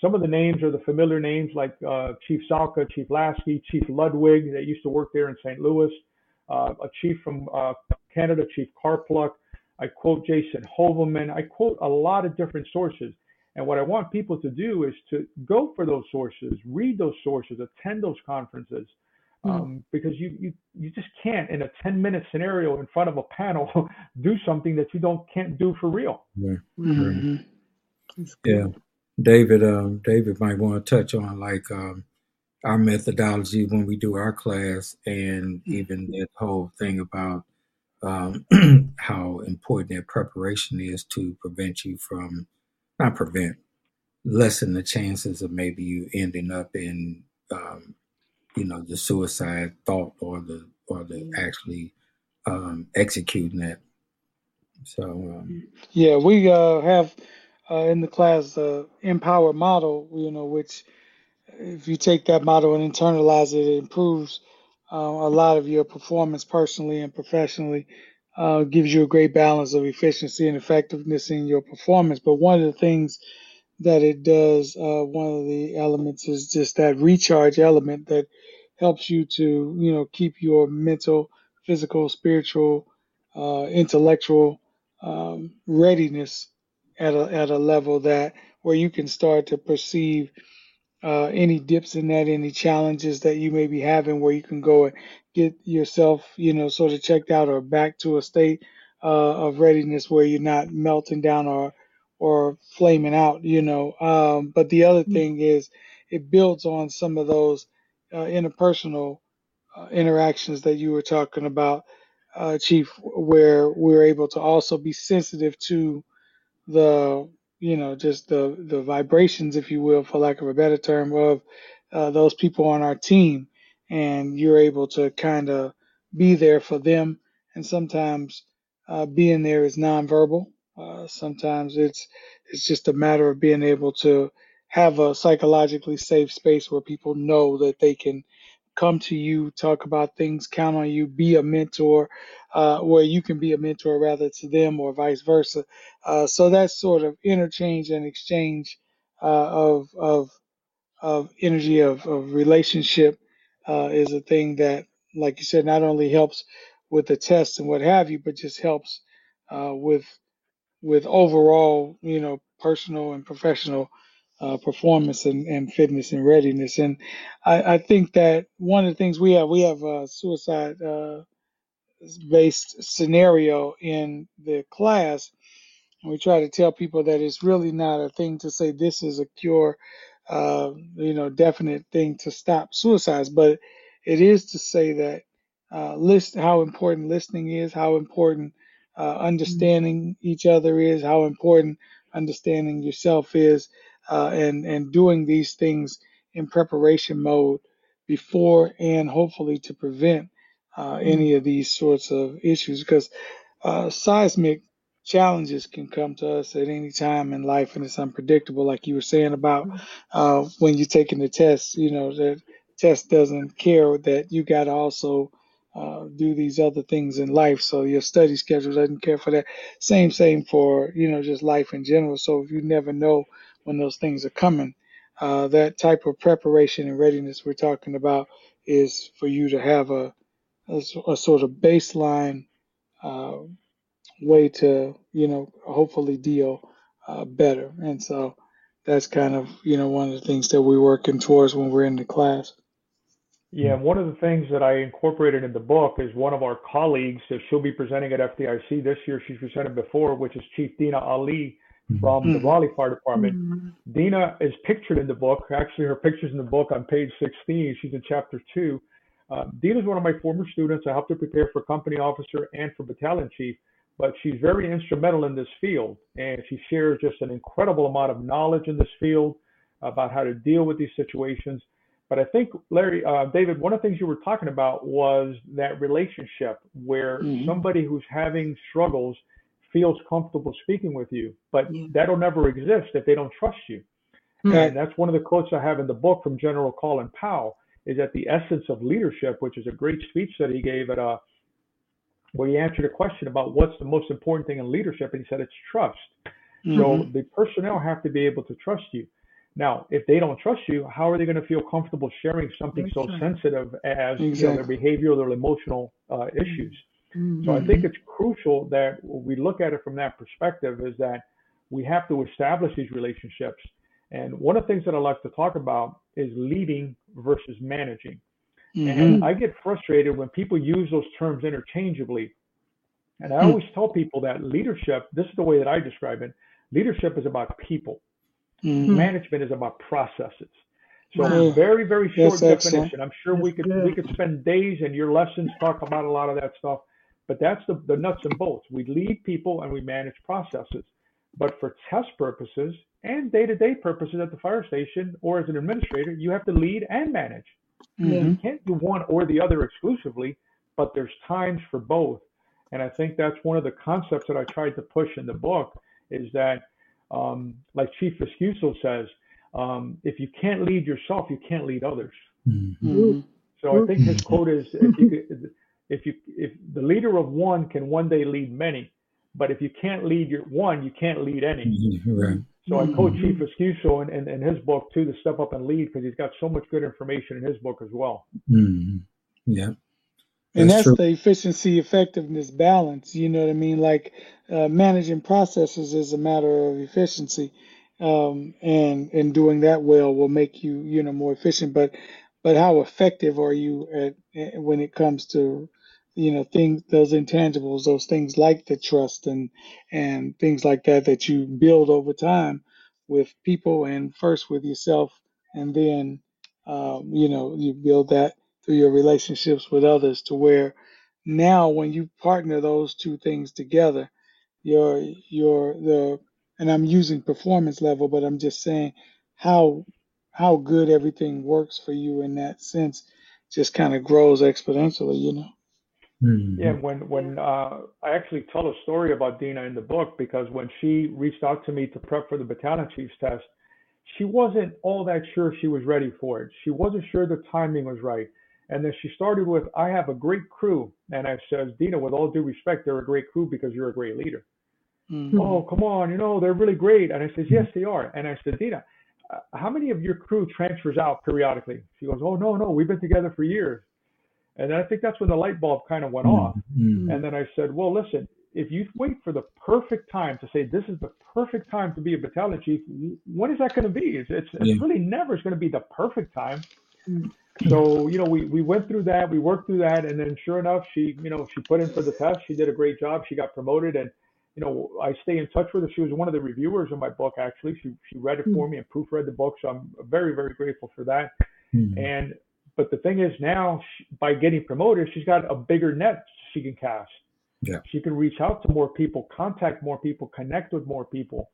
Some of the names are the familiar names like uh, Chief Salka, Chief Lasky, Chief Ludwig, that used to work there in St. Louis, uh, a chief from uh, Canada, Chief Carpluck. I quote Jason Hoevelmann. I quote a lot of different sources. And what I want people to do is to go for those sources, read those sources, attend those conferences, um, because you, you you just can't in a 10 minute scenario in front of a panel (laughs) do something that you don't can't do for real. Yeah. Mhm. Yeah. David, um, David might want to touch on like um, our methodology when we do our class, and even that whole thing about um, (clears throat) how important that preparation is to prevent you from not prevent. lessen the chances of maybe you ending up in um, you know the suicide thought or the or the actually um, executing it. So um, Yeah, we uh, have uh, in the class the Empower model, you know, which if you take that model and internalize it, it improves uh, a lot of your performance personally and professionally. Uh, gives you a great balance of efficiency and effectiveness in your performance. But one of the things that it does, uh, one of the elements is just that recharge element that helps you to, you know, keep your mental, physical, spiritual, uh, intellectual um, readiness at a at a level that where you can start to perceive uh, any dips in that, any challenges that you may be having, where you can go and get yourself, you know, sort of checked out or back to a state uh, of readiness where you're not melting down or or flaming out, you know. Um, but the other thing is, it builds on some of those uh, interpersonal uh, interactions that you were talking about, uh, Chief, where we're able to also be sensitive to the you know just the the vibrations if you will for lack of a better term of uh, those people on our team. And you're able to kind of be there for them. And sometimes uh, being there is nonverbal uh, sometimes it's it's just a matter of being able to have a psychologically safe space where people know that they can come to you, talk about things, count on you, be a mentor, uh, where you can be a mentor rather to them or vice versa. Uh, so that sort of interchange and exchange uh, of of of energy of, of relationship uh, is a thing that, like you said, not only helps with the tests and what have you, but just helps with with overall, you know, personal and professional uh, performance and, and fitness and readiness. And I, I think that one of the things we have, we have a suicide uh, based scenario in the class. And we try to tell people that it's really not a thing to say this is a cure, uh, you know, definite thing to stop suicides, but it is to say that uh, list how important listening is, how important uh, understanding each other is, how important understanding yourself is, uh, and and doing these things in preparation mode before and hopefully to prevent uh, any of these sorts of issues because uh, seismic challenges can come to us at any time in life and it's unpredictable like you were saying about uh, when you're taking the test you know the test doesn't care that you got to also uh, do these other things in life so your study schedule doesn't care for that same same for you know just life in general so if you never know when those things are coming uh, that type of preparation and readiness we're talking about is for you to have a a sort of baseline uh, way to, you know, hopefully deal uh, better. And so that's kind of, you know, one of the things that we're working towards when we're in the class. Yeah, one of the things that I incorporated in the book is one of our colleagues, so she'll be presenting at FDIC this year. She's presented before, which is Chief Dina Ali from the Mhm. Raleigh Fire Department. Dina is pictured in the book. Actually, her picture's in the book on page 16. She's in chapter two. Uh, Dina is one of my former students. I helped her prepare for company officer and for battalion chief, but she's very instrumental in this field. And she shares just an incredible amount of knowledge in this field about how to deal with these situations. But I think, Larry, uh, David, one of the things you were talking about was that relationship where Mhm. somebody who's having struggles feels comfortable speaking with you, but Yeah. that'll never exist if they don't trust you. Right. And that's one of the quotes I have in the book from General Colin Powell is that the essence of leadership, which is a great speech that he gave at a where he answered a question about what's the most important thing in leadership, and he said it's trust. So Mhm. the personnel have to be able to trust you. Now, if they don't trust you, how are they going to feel comfortable sharing something so sensitive as you know, their behavioral or emotional uh, issues? So I think it's crucial that we look at it from that perspective is that we have to establish these relationships. And one of the things that I like to talk about is leading versus managing. Mhm. And I get frustrated when people use those terms interchangeably. And I Hmm. always tell people that leadership, this is the way that I describe it leadership is about people, Mhm. management is about processes. So Wow. very, very short That's excellent. definition. I'm sure we could good. we could spend days and your lessons talk about a lot of that stuff, but that's the, the nuts and bolts. We lead people and we manage processes. But for test purposes and day-to-day purposes at the fire station or as an administrator, you have to lead and manage. Mhm. You can't do one or the other exclusively, but there's times for both. And I think that's one of the concepts that I tried to push in the book is that, um, like Chief Viscuso says, um, if you can't lead yourself, you can't lead others. Mhm. Mhm. So I think his quote is, if you, could- if you, if the leader of one can one day lead many, but if you can't lead your one, you can't lead any. Mhm. Right. So I quote Chief Viscuso in, in, in his book too, to step up and lead, because he's got so much good information in his book as well. Mhm. Yeah. And That's that's the efficiency effectiveness balance you know what i mean? Like uh, managing processes is a matter of efficiency um, and and doing that well will make you you know more efficient. But but how effective are you at, at when it comes to you know things those intangibles those things like the trust and and things like that that you build over time with people and first with yourself and then um, you know you build that through your relationships with others to where now when you partner those two things together your your the and I'm using performance level but I'm just saying how how good everything works for you in that sense just kind of grows exponentially you know Mhm. Yeah, when when uh, I actually tell a story about Dina in the book because when she reached out to me to prep for the battalion chiefs test, she wasn't all that sure she was ready for it. She wasn't sure the timing was right. And then she started with, "I have a great crew," and I says, "Dina, with all due respect, they're a great crew because you're a great leader." Mhm. Oh, come on, you know they're really great. And I says, "Yes, they are." And I said, "Dina, uh, how many of your crew transfers out periodically?" She goes, "Oh no, no, we've been together for years." And I think that's when the light bulb kind of went off. Mhm. And then I said, well, listen, if you wait for the perfect time to say this is the perfect time to be a battalion chief, when is that going to be? It's, it's, Yeah. it's really never going to be the perfect time. Mm. So, you know, we, we went through that, we worked through that, and then sure enough, she, you know, she put in for the test. She did a great job. She got promoted, and you know, I stay in touch with her. She was one of the reviewers of my book. Actually, she she read it for me and proofread the book. So I'm very very grateful for that. Mhm. And but the thing is now, she, by getting promoted, she's got a bigger net she can cast. Yeah. She can reach out to more people, contact more people, connect with more people.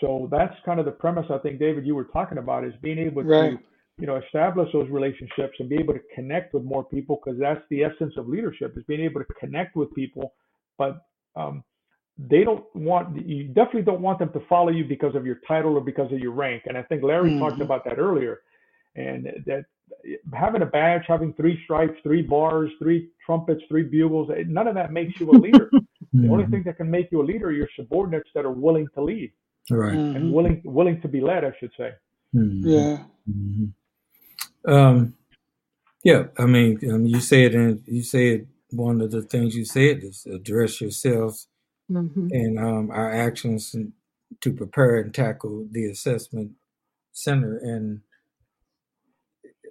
So that's kind of the premise I think, David, you were talking about is being able Right. to, you know, establish those relationships and be able to connect with more people because that's the essence of leadership is being able to connect with people. But um, they don't want you definitely don't want them to follow you because of your title or because of your rank. And I think Larry talked Mhm. about that earlier. And that having a badge, having three stripes, three bars, three trumpets, three bugles, eh, none of that makes you a leader. (laughs) the only thing that can make you a leader are your subordinates that are willing to lead Right. and Mhm. willing willing to be led, I should say. Mhm. yeah Mhm. Um, yeah, I mean, um, you said, and you said one of the things you said is address yourselves Mhm. and um, our actions to prepare and tackle the assessment center. And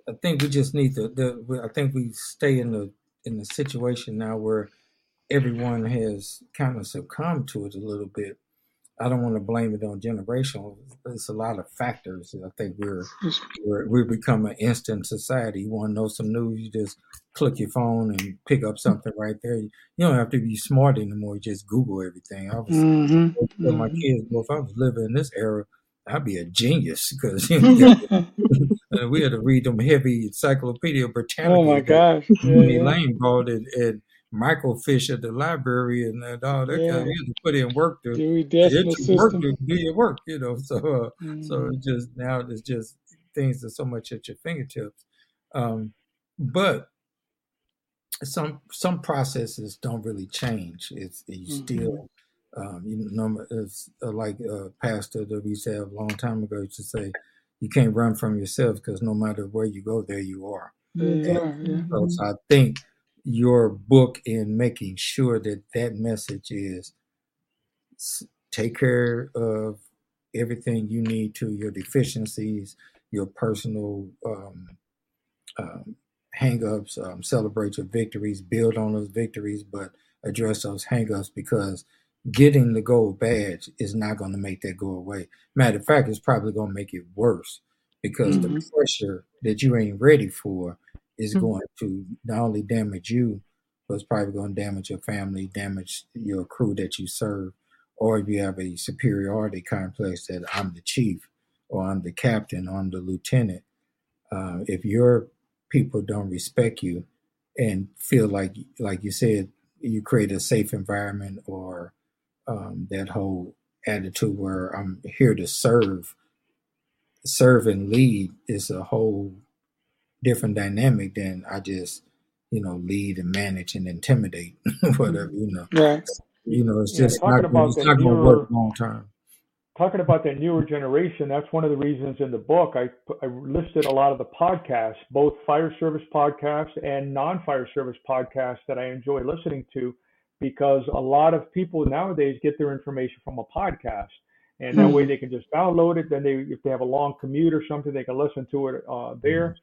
I think we just need to. The, I think we stay in the in the situation now where everyone has kind of succumbed to it a little bit. I don't want to blame it on generational. It's a lot of factors. I think we're we're, we become an instant society. You want to know some news, you just click your phone and pick up something right there. You don't have to be smart anymore. You just Google everything. I was Mhm. telling my kids, well, if I was living in this era, I'd be a genius because you know, (laughs) (laughs) we had to read them heavy Encyclopedia Britannica. oh my gosh yeah, Penny yeah. Brought it and microfiche at the library and that all that kind of you to put in work to Dewey get your work to do your work, you know. So uh, so Mhm. it just now it's just things are so much at your fingertips. Um, but some some processes don't really change. It's you Mhm. still um, you know it's uh, like uh, Pastor that we said a long time ago used to say, you can't run from yourself because no matter where you go, there you are. And are, yeah. so, so I think your book in making sure that that message is take care of everything you need to your deficiencies, your personal um, um, hang-ups, um, celebrate your victories, build on those victories, but address those hang-ups because getting the gold badge is not going to make that go away. Matter of fact, it's probably going to make it worse because Mhm. the pressure that you ain't ready for is Mhm. going to not only damage you, but it's probably going to damage your family, damage your crew that you serve, or if you have a superiority complex that I'm the chief or I'm the captain or I'm the lieutenant, uh, if your people don't respect you and feel like, like you said, you create a safe environment or um, that whole attitude where I'm here to serve, serve and lead is a whole different dynamic than I just, you know, lead and manage and intimidate, (laughs) whatever, you know. Right. You know, it's Yeah, just talking not, about it's not going to newer- work long term. talking about that newer generation, that's one of the reasons in the book I, I listed a lot of the podcasts, both fire service podcasts and non-fire service podcasts that I enjoy listening to, because a lot of people nowadays get their information from a podcast, and that way they can just download it. Then they, if they have a long commute or something, they can listen to it uh, there.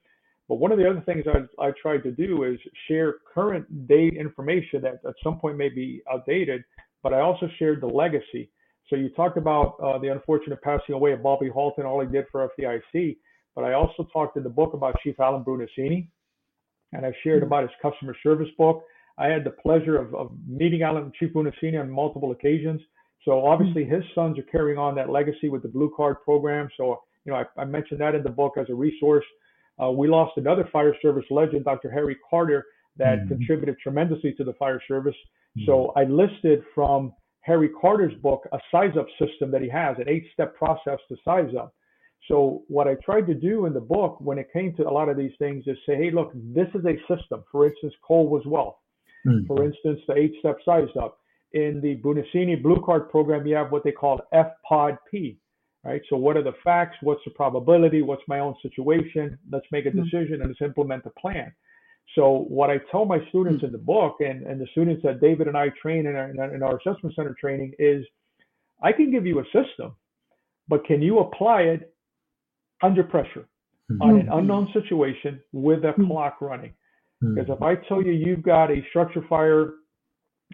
But one of the other things I, I tried to do is share current date information that at some point may be outdated, but I also shared the legacy. So you talked about uh, the unfortunate passing away of Bobby Halton, all he did for FDIC, but I also talked in the book about Chief Alan Brunacini, and I shared about his customer service book. I had the pleasure of, of meeting Alan Chief Brunacini on multiple occasions. So obviously his sons are carrying on that legacy with the Blue Card program. So you know I, I mentioned that in the book as a resource. Uh, we lost another fire service legend, Dr. Harry Carter, that Mhm. contributed tremendously to the fire service. So I listed from Harry Carter's book a size up system that he has, an eight step process to size up. So what I tried to do in the book when it came to a lot of these things is say, hey, look, this is a system. For instance, coal was wealth. Mhm. For instance, the eight step size up. In the Brunacini Blue Card program, you have what they call FPOD-P, right? So what are the facts? What's the probability? What's my own situation? Let's make a mm-hmm. decision and let's implement a plan. So what I tell my students in the mm-hmm. book and, and the students that David and I train in our, in our- assessment center training is I can give you a system, but can you apply it under pressure mm-hmm. on an unknown situation with a clock running? Because if I tell you you've got a structure fire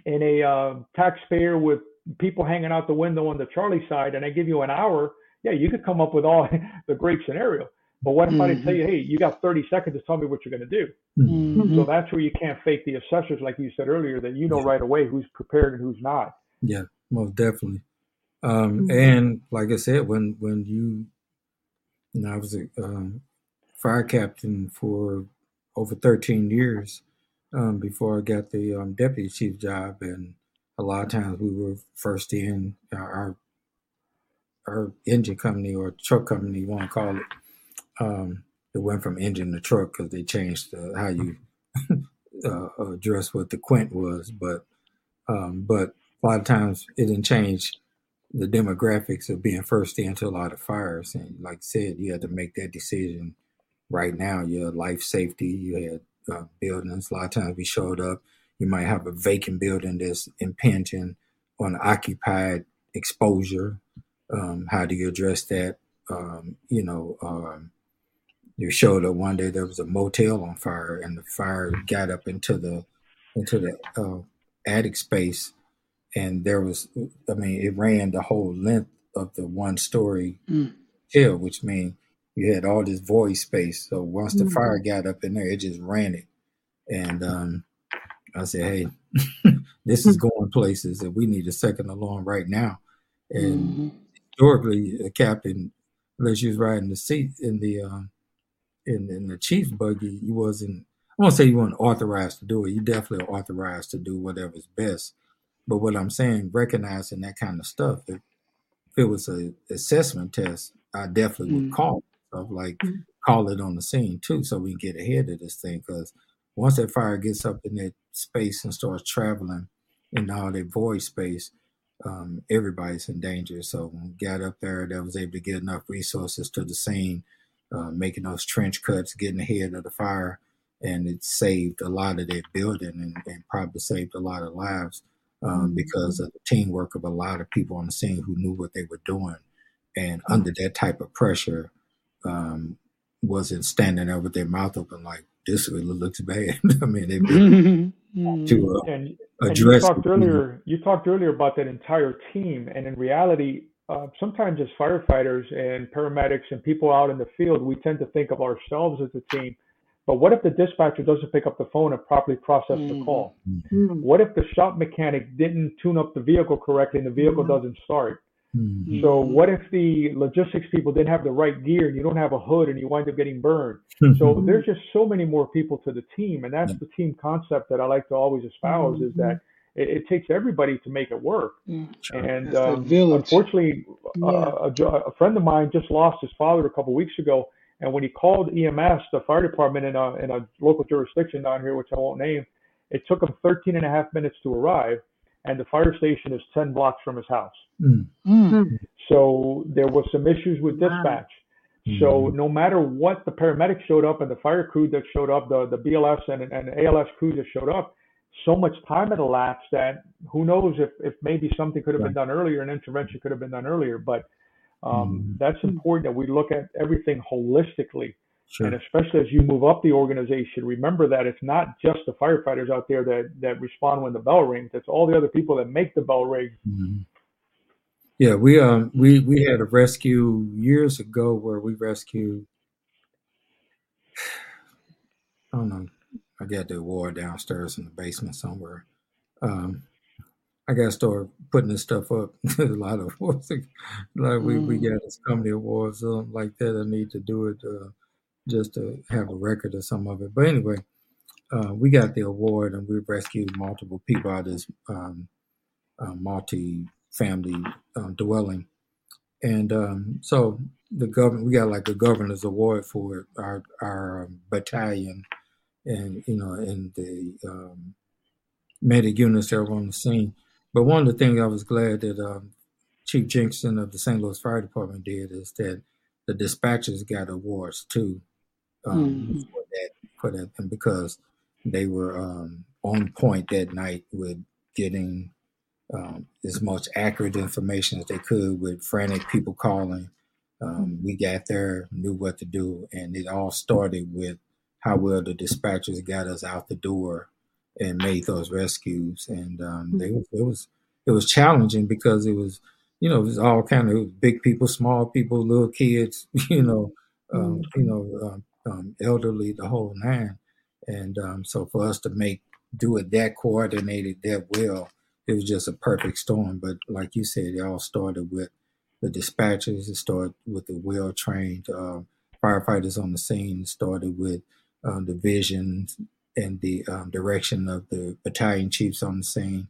in a uh, taxpayer with people hanging out the window on the Charlie side, and I give you an hour, yeah, you could come up with all (laughs) the great scenario. But what if I tell you, hey, you got 30 seconds to tell me what you're going to do? Mhm. So that's where you can't fake the assessors, like you said earlier, that you know Yeah. right away who's prepared and who's not. Yeah, most definitely. Um, and like I said, when when you, you know, I was a um, fire captain for over 13 years um, before I got the um, deputy chief job, and a lot of times we were first in uh, our our engine company or truck company, you want to call it. Um, it went from engine to truck because they changed uh, how you (laughs) uh, address what the quint was, but um, but a lot of times it didn't change the demographics of being first into a lot of fires. And like I said, you had to make that decision right now. Your life safety, you had uh, buildings. A lot of times we showed up, you might have a vacant building that's impinging on occupied exposure. Um, how do you address that? Um, you know, um, you showed up one day there was a motel on fire and the fire got up into the into the uh, attic space and there was i mean it ran the whole length of the one story Mm. hill which means you had all this void space so once the Mhm. fire got up in there it just ran it and um, i said hey (laughs) this is going places and we need a second alarm right now and Mhm. Historically a captain unless you was riding the seat in the um, in, in the chief's buggy you wasn't i won't say you weren't authorized to do it you definitely are authorized to do whatever's best but what I'm saying, recognizing that kind of stuff, if, if it was a assessment test, I definitely would Mm. call stuff like Mm. call it on the scene too, so we can get ahead of this thing. Because once that fire gets up in that space and starts traveling in all that void space, um, everybody's in danger. So when we got up there, that was able to get enough resources to the scene, uh, making those trench cuts, getting ahead of the fire, and it saved a lot of that building and, and probably saved a lot of lives um, because of the teamwork of a lot of people on the scene who knew what they were doing. And under that type of pressure, um, wasn't standing there with their mouth open like, this really looks bad. (laughs) I mean, they. (laughs) to uh, And, and you talked earlier. You talked earlier about that entire team, and in reality, uh, sometimes as firefighters and paramedics and people out in the field, we tend to think of ourselves as a team. But what if the dispatcher doesn't pick up the phone and properly process the Mhm. call? Mm. What if the shop mechanic didn't tune up the vehicle correctly and the vehicle Mhm. doesn't start? Mhm. So what if the logistics people didn't have the right gear and you don't have a hood and you wind up getting burned? So Mhm. there's just so many more people to the team, and that's Yeah. the team concept that I like to always espouse is Mhm. that it, it takes everybody to make it work. Mm. And That's um, unfortunately, Yeah. uh, a, a friend of mine just lost his father a couple weeks ago, and when he called EMS, the fire department in a in a local jurisdiction down here, which I won't name, it took him 13 and a half minutes to arrive, and the fire station is 10 blocks from his house. Mm. Mm. So there was some issues with Wow. dispatch. So Mhm. no matter what the paramedics showed up and the fire crew that showed up, the, the BLS and, and ALS crews that showed up, so much time had elapsed that who knows if, if maybe something could have been done earlier, an intervention could have been done earlier. But um, Mhm. that's important that we look at everything holistically. Sure. And especially as you move up the organization, remember that it's not just the firefighters out there that, that respond when the bell rings. It's all the other people that make the bell ring. Mhm. Yeah, we um we we had a rescue years ago where we rescued. I don't know. I got the award downstairs in the basement somewhere. Um, I got to start putting this stuff up. There's (laughs) a lot of (laughs) awards. Like we, we Mm. got this company awards something like that. I need to do it uh, just to have a record of some of it. But anyway, uh, we got the award and we rescued multiple people out of this um, uh, multi-family um, dwelling. And um, so the government, we got like a governor's award for our our um, battalion, and you know, and the um, medic units that were on the scene. But one of the things I was glad that um, Chief Jenkerson of the St. Louis Fire Department did is that the dispatchers got awards too um, Mhm. for that for that, and because they were um, on point that night with getting um, as much accurate information as they could with frantic people calling. Um, we got there, knew what to do, and it all started with how well the dispatchers got us out the door and made those rescues. And um, they, it was it was challenging because it was you know it was all kind of big people, small people, little kids, (laughs) you know, um, you know, um, um, elderly, the whole nine. And um, so for us to make do it that coordinated that well, it was just a perfect storm. But like you said, it all started with the dispatchers. It started with the well trained uh, firefighters on the scene. It started with um, the vision and the um, direction of the battalion chiefs on the scene.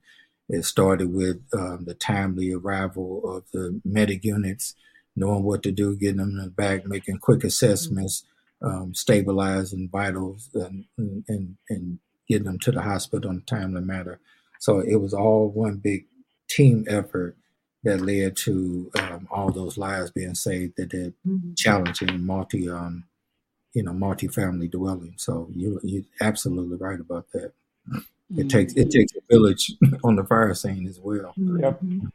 It started with um, the timely arrival of the medic units, knowing what to do, getting them in the back, making quick assessments, um, stabilizing vitals, and, and and getting them to the hospital in a timely manner. So it was all one big team effort that led to um, all those lives being saved that did Mhm. challenging multi um you know multi-family dwelling. So you you're absolutely right about that. It takes it takes a village (laughs) on the fire scene as well. (clears throat) Yep. Mhm.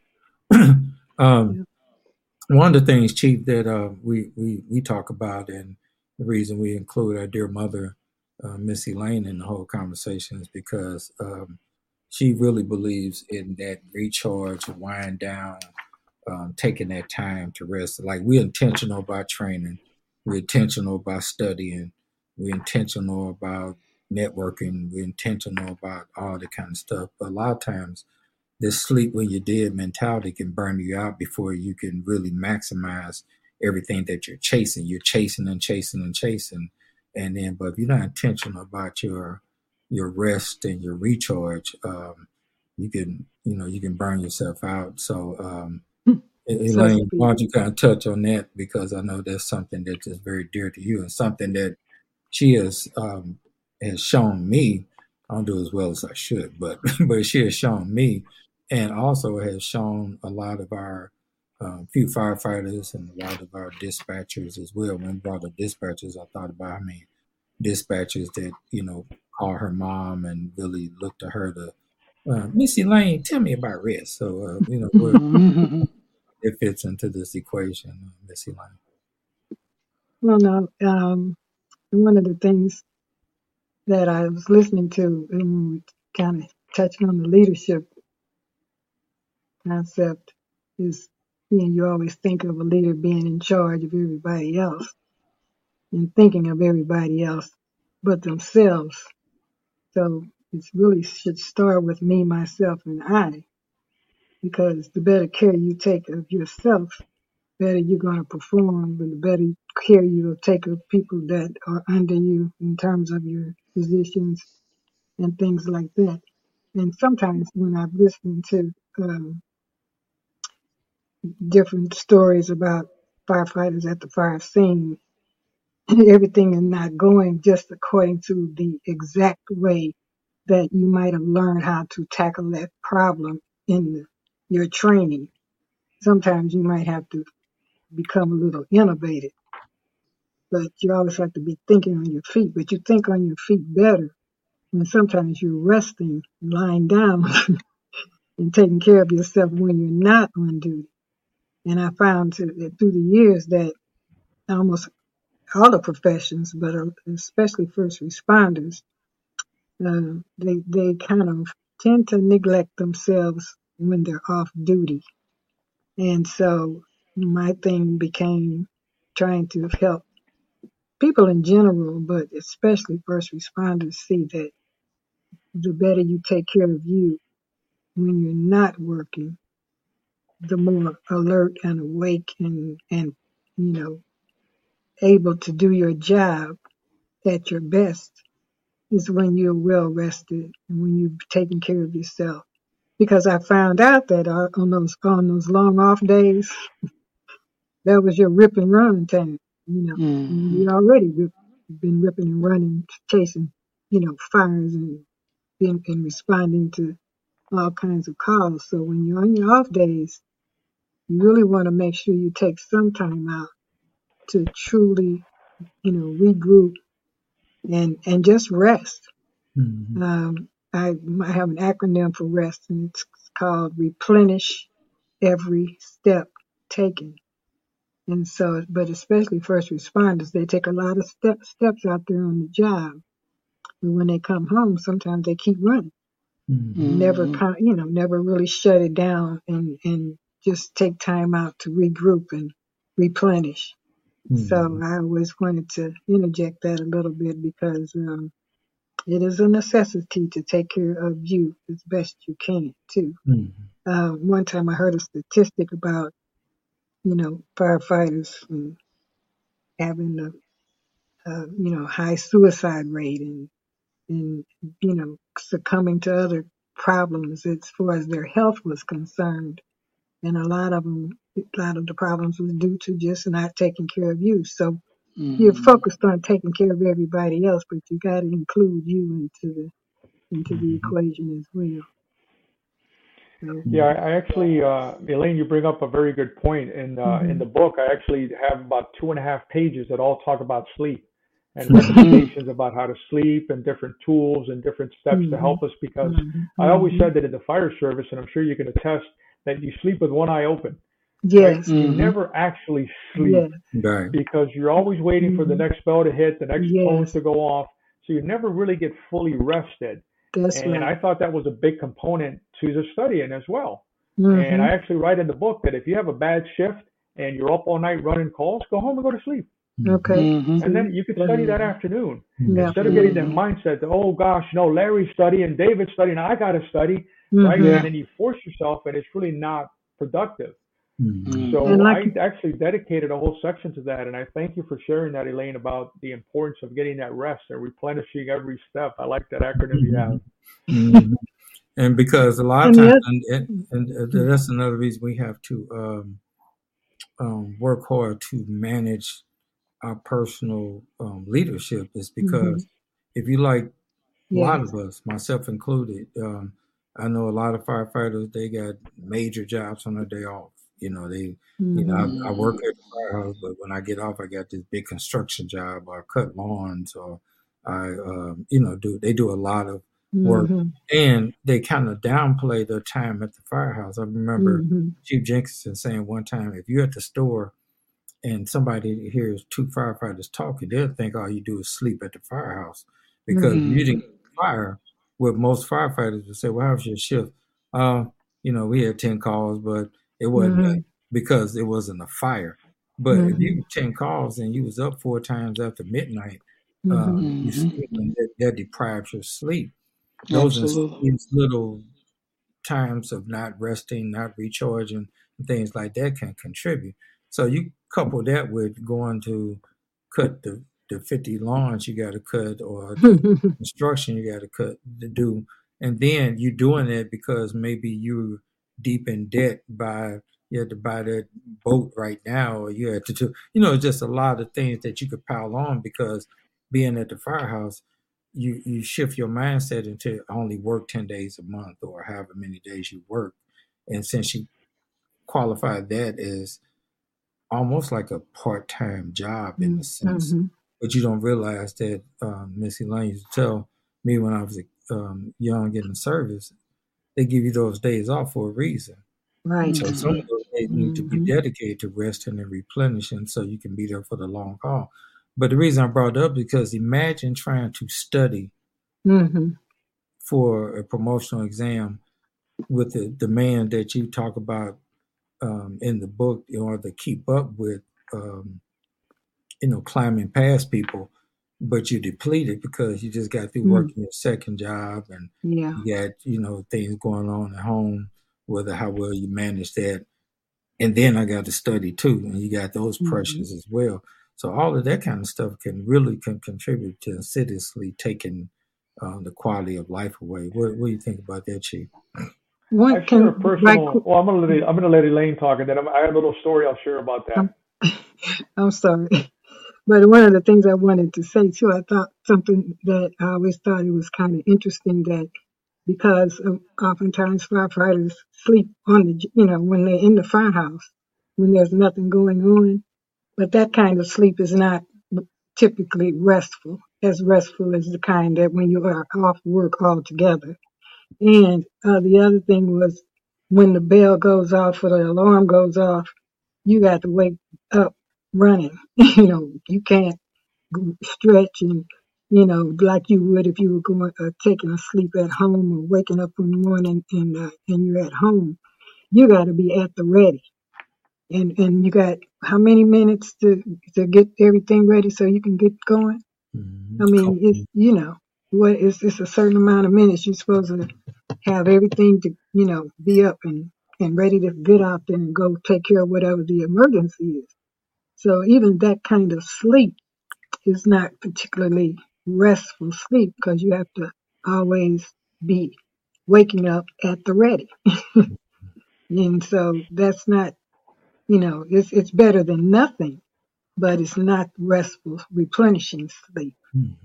um, one of the things, Chief, that uh, we, we we talk about, and the reason we include our dear mother, uh, Miss Elaine, in the whole conversation is because um, she really believes in that recharge, wind down, um, taking that time to rest. Like we're intentional about training, we're intentional about studying, we're intentional about networking, we're intentional about all that kind of stuff. But a lot of times this sleep when you're dead mentality can burn you out before you can really maximize everything that you're chasing. You're chasing and chasing and chasing. And then, but if you're not intentional about your your rest and your recharge, um, you can you know you can burn yourself out. So, um, Elaine, why don't you kind of touch on that because I know that's something that is very dear to you and something that she has um, has shown me. I don't do as well as I should, but (laughs) but she has shown me, and also has shown a lot of our um, few firefighters and a lot of our dispatchers as well. When we brought up dispatchers, I thought about how many dispatchers that you know call her mom and really look to her to uh, Miss Elaine, tell me about rest. So uh, you know (laughs) it fits into this equation, uh, Miss Elaine. Well, no, um, one of the things that I was listening to, and kind of touching on the leadership concept, is you you always think of a leader being in charge of everybody else and thinking of everybody else but themselves. So it really should start with me, myself, and I, because the better care you take of yourself, better you're going to perform, and the better care you'll take of people that are under you in terms of your positions and things like that. And sometimes when I've listened to um, different stories about firefighters at the fire scene, (clears throat) everything is not going just according to the exact way that you might have learned how to tackle that problem in your training. Sometimes you might have to become a little innovative, but you always have to be thinking on your feet. But you think on your feet better when sometimes you're resting, lying down, (laughs) and taking care of yourself when you're not on duty. And I found that through the years that almost all the professions, but especially first responders, uh, they they kind of tend to neglect themselves when they're off duty. And so my thing became trying to help people in general, but especially first responders see that the better you take care of you when you're not working, the more alert and awake and, and, you know, able to do your job at your best is when you're well rested and when you've taken care of yourself. Because I found out that on those on those long off days, (laughs) that was your rip and run time. You know, Mm-hmm. you already rip, been ripping and running, chasing, you know, fires and being and responding to all kinds of calls. So when you're on your off days, you really want to make sure you take some time out to truly, you know, regroup and and just rest. Mhm. Um, I, I have an acronym for rest, and it's called replenish every step taken. And so, but especially first responders, they take a lot of step, steps out there on the job. But when they come home, sometimes they keep running, Mhm. never, Mhm. con- you know, never really shut it down and, and just take time out to regroup and replenish. So Mhm. I always wanted to interject that a little bit because um, it is a necessity to take care of you as best you can too. Mhm. Uh, one time I heard a statistic about, you know, firefighters and having a, a you know high suicide rate and and you know succumbing to other problems as far as their health was concerned. And a lot of them, a lot of the problems was due to just not taking care of you. So you're Mhm. focused on taking care of everybody else, but you got to include you into the into the Mhm. equation as well. So, Yeah, I actually, uh, Elaine, you bring up a very good point. In uh, in Mhm. the book, I actually have about two and a half pages that all talk about sleep and (laughs) recommendations about how to sleep and different tools and different steps to Mhm. help us. Because mhm, I always mhm. said that in the fire service, and I'm sure you can attest that you sleep with one eye open. Right? yes, You never actually sleep yes, Right. because you're always waiting for the Mhm. next bell to hit, the next tones yes, to go off. So you never really get fully rested. that's And I thought that was a big component to the studying as well. And Mhm. I actually write in the book that if you have a bad shift and you're up all night running calls, go home and go to sleep. Okay. Mhm. And then you could study that afternoon. Yeah. Instead of getting that mindset that, oh gosh, no, Larry's studying, David's studying, I got to study, right? Mhm. Yeah. And then you force yourself and it's really not productive. Mhm. So And I actually dedicated a whole section to that. And I thank you for sharing that, Elaine, about the importance of getting that rest and replenishing every step. I like that acronym you have. Mhm. And because a lot of times, other, and, and, and that's another reason we have to um, um, work hard to manage our personal um, leadership is hmm because if you like a lot of us, myself included, um, I know a lot of firefighters, they got major jobs on their day off. You know, they, you know, I, I work Mhm. at the firehouse, but when I get off, I got this big construction job or cut lawns or I, um, you know, do, they do a lot of work hmm and they kind of downplay their time at the firehouse. I remember hmm Chief Jenkerson saying one time, if you're at the store and somebody hears two firefighters talking, they'll think all you do is sleep at the firehouse. Because you didn't Mhm. fire, what most firefighters would say, well, how was your shift? Uh, you know, we had 10 calls, but it wasn't hmm because it wasn't a fire. But if hmm you 10 calls and you was up four times after midnight, uh, Mhm. you Mhm. sleep and that, that deprives your sleep. Those are Absolutely. these little times of not resting, not recharging, and things like that can contribute. So you couple that with going to cut the, the 50 lawns you got to cut or (laughs) the construction you got to cut to do. And then you're doing it because maybe you're deep in debt by you had to buy that boat right now, or you had to do, you know, just a lot of things that you could pile on because being at the firehouse, you you shift your mindset into only work 10 days a month or however many days you work. And since you qualify that as almost like a part time job in a sense, Mhm. But you don't realize that um, Miss Elaine used to tell me when I was um, young in the service, they give you those days off for a reason. Right. So some of those days need to be Mhm. dedicated to resting and replenishing so you can be there for the long haul. But the reason I brought up because imagine trying to study hmm for a promotional exam with the demand that you talk about um, in the book in order to keep up with, um, you know, climbing past people, but you're depleted because you just got through Mm. working your second job and Yeah. you got, you know, things going on at home, whether how well you manage that. And then I got to study too, and you got those Mhm. pressures as well. So all of that kind of stuff can really can contribute to insidiously taking uh, the quality of life away. What, what do you think about that, Chief? One I can share a right personal. quick. Well, I'm gonna let I'm gonna let Elaine talk, and then I'm, I have a little story I'll share about that. I'm, (laughs) I'm sorry, but one of the things I wanted to say too, I thought something that I always thought it was kind of interesting that because of, oftentimes firefighters sleep on the, you know, when they're in the firehouse when there's nothing going on, but that kind of sleep is not typically restful, as restful as the kind that when you are off work altogether. And uh, the other thing was when the bell goes off or the alarm goes off, you got to wake up running. (laughs) you know, you can't stretch and, you know, like you would if you were going, uh, taking a sleep at home or waking up in the morning and, uh, and you're at home. You got to be at the ready. And, and you got how many minutes to, to get everything ready so you can get going? Mhm. I mean, it's, you know, what it's, it's a certain amount of minutes you're supposed to have everything to, you know, be up and, and ready to get out there and go take care of whatever the emergency is. So even that kind of sleep is not particularly restful sleep because you have to always be waking up at the ready. (laughs) and so that's not, you know, it's, it's better than nothing, but it's not restful, replenishing sleep. Mhm.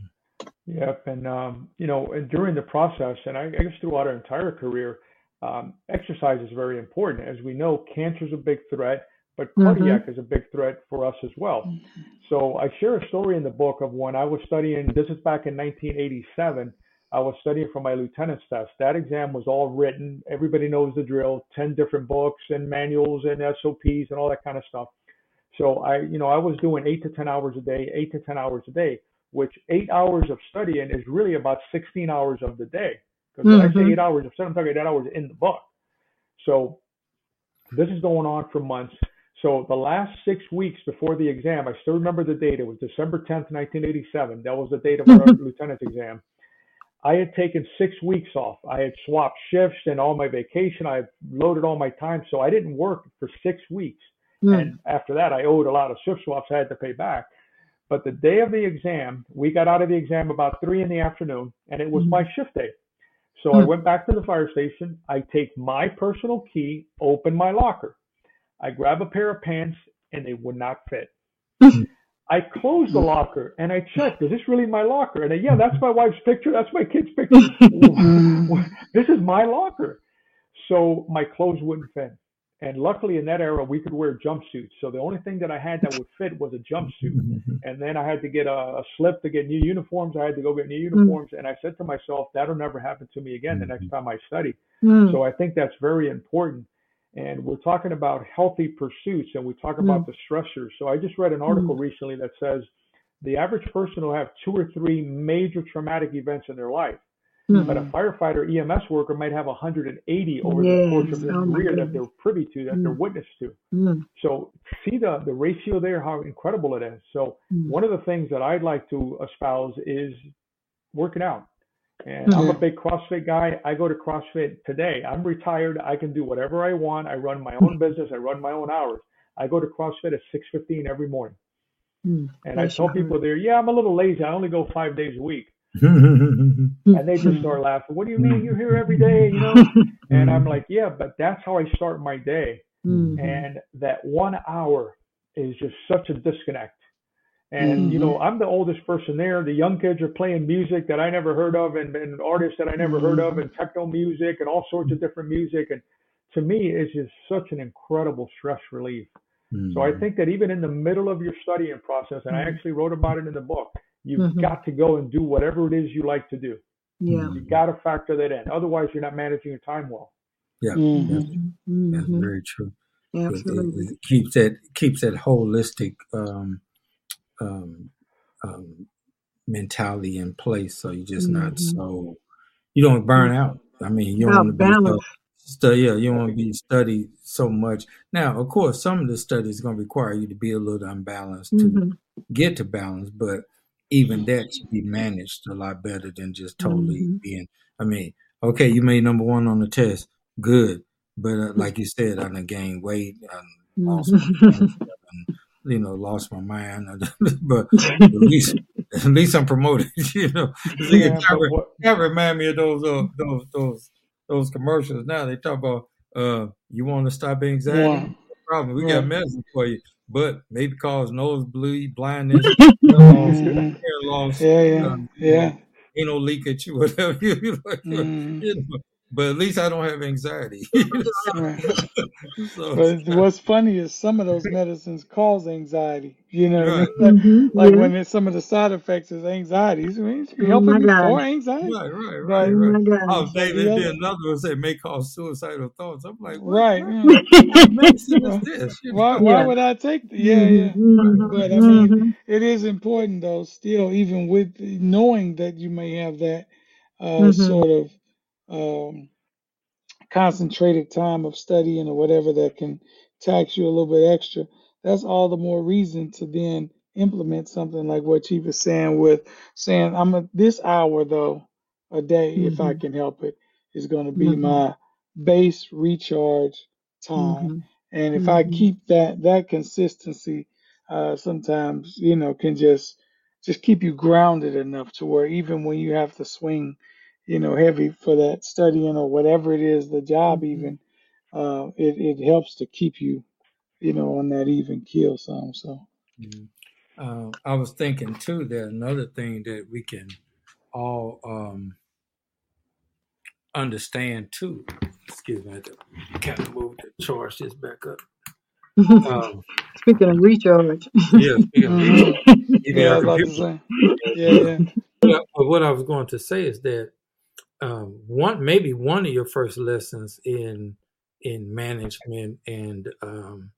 Yep, and um, you know, during the process, and I, I guess throughout our entire career, um, exercise is very important. As we know, cancer is a big threat, but cardiac mm-hmm. is a big threat for us as well. Mm-hmm. So I share a story in the book of when I was studying. This is back in 1987. I was studying for my lieutenant's test. That exam was all written. Everybody knows the drill. Ten different books and manuals and SOPs and all that kind of stuff. So I, you know, I was doing eight to 10 hours a day, eight to 10 hours a day, which eight hours of studying is really about 16 hours of the day. Because when I say eight mm-hmm. hours of studying, I'm talking eight hours in the book. So this is going on for months. So the last six weeks before the exam, I still remember the date. It was December 10th, 1987. That was the date of our lieutenant's exam. I had taken six weeks off. I had swapped shifts and all my vacation. I loaded all my time. So I didn't work for six weeks. Mm. And after that, I owed a lot of shift swaps I had to pay back. But the day of the exam, we got out of the exam about three in the afternoon, and it was Mhm. my shift day. So I Mm. went back to the fire station. I take my personal key, open my locker. I grab a pair of pants, and they would not fit. Hmm. I close the hmm. locker and I checked, is this really my locker? And I, yeah, that's my wife's picture. That's my kid's picture. (laughs) Hmm. (laughs) this is my locker. So my clothes wouldn't fit. And luckily in that era, we could wear jumpsuits. So the only thing that I had that would fit was a jumpsuit. (laughs) And then I had to get a, a slip to get new uniforms. I had to go get new uniforms. And I said to myself, that'll never happen to me again the next time I study. So I think that's very important. And we're talking about healthy pursuits and we talk about the stressors. So I just read an article recently that says the average person will have two or three major traumatic events in their life. Mm-hmm. But a firefighter EMS worker might have 180 over yes. the course of their oh career that they're privy to, that mm. they're witness to. Mm. So see the the ratio there, how incredible it is. So mm. one of the things that I'd like to espouse is working out. And I'm a big CrossFit guy. I go to CrossFit today. I'm retired. I can do whatever I want. I run my own business. I run my own hours. I go to CrossFit at 6:15 every morning. Mm, and I tell people there, yeah, I'm a little lazy. I only go five days a week. and they just start laughing. What do you mean you're here every day? You know? and I'm like, yeah, but that's how I start my day. Mm-hmm. And that one hour is just such a disconnect. And mm-hmm. you know, I'm the oldest person there. The young kids are playing music that I never heard of, and, and artists that I never mm-hmm. heard of, and techno music, and all sorts of different music. And to me, it's just such an incredible stress relief. Mm-hmm. So I mm-hmm. think that even in the middle of your studying process, and I mm-hmm. actually wrote about it in the book, you've mm-hmm. got to go and do whatever it is you like to do. Yeah. You got to factor that in. Otherwise, you're not managing your time well. Yeah, mm-hmm. that's, that's, mm-hmm. very true. Absolutely. It, it, keeps that keeps that holistic um, um, um, mentality in place, so you're just not so you don't burn out. I mean, you don't want to yeah, you don't want to be studied so much. Now, of course, some of the studies going to require you to be a little unbalanced to mm-hmm. get to balance, but even that should be managed a lot better than just totally mm-hmm. being. I mean, okay, you made number one on the test, good, but uh, like you said, I done gained weight, I lost, mm-hmm. (laughs) you know, lost my mind, (laughs) but at (laughs) least at least I'm promoted. (laughs) You know, yeah, that remind me of those uh, those those those commercials now. They talk about uh, you want to stop anxiety. Yeah. No problem. We yeah. got medicine for you, but maybe cause nosebleed, blindness, loss, hair loss. Yeah, yeah, uh, yeah. Ain't no leak you, whatever. you know, mm. you know, but at least I don't have anxiety. (laughs) (laughs) (laughs) so, but what's funny is some of those medicines cause anxiety. You know, right. like, mm-hmm. like yeah. when some of the side effects is anxiety. So it's oh helping me for anxiety. Right, right, right, oh right. Oh, they, they, yeah. another one say may cause suicidal thoughts. I'm like, what, right. What medicine is this? why, why yeah. would I take? The, yeah, yeah. Mm-hmm. But I mean, mm-hmm. it is important though. Still, even with knowing that you may have that uh, mm-hmm. sort of um, concentrated time of studying or whatever that can tax you a little bit extra, that's all the more reason to then implement something like what Chief is saying with saying I'm a this hour though a day mm-hmm. if I mm-hmm. can help it is going to be mm-hmm. my base recharge time. Mm-hmm. And if I mm-hmm. keep that that consistency, uh, sometimes you know can just just keep you grounded enough to where even when you have to swing you know, heavy for that studying or whatever it is, the job mm-hmm. even, uh, it, it helps to keep you, you know, on that even keel some. So, mm-hmm. uh, I was thinking too that another thing that we can all um, understand too. Excuse me, I kind of move to charge this back up. (laughs) Um, speaking of recharge, yeah, speaking of recharge, yeah, yeah, yeah, (laughs) yeah. But what I was going to say is that um, one maybe one of your first lessons in in management and um,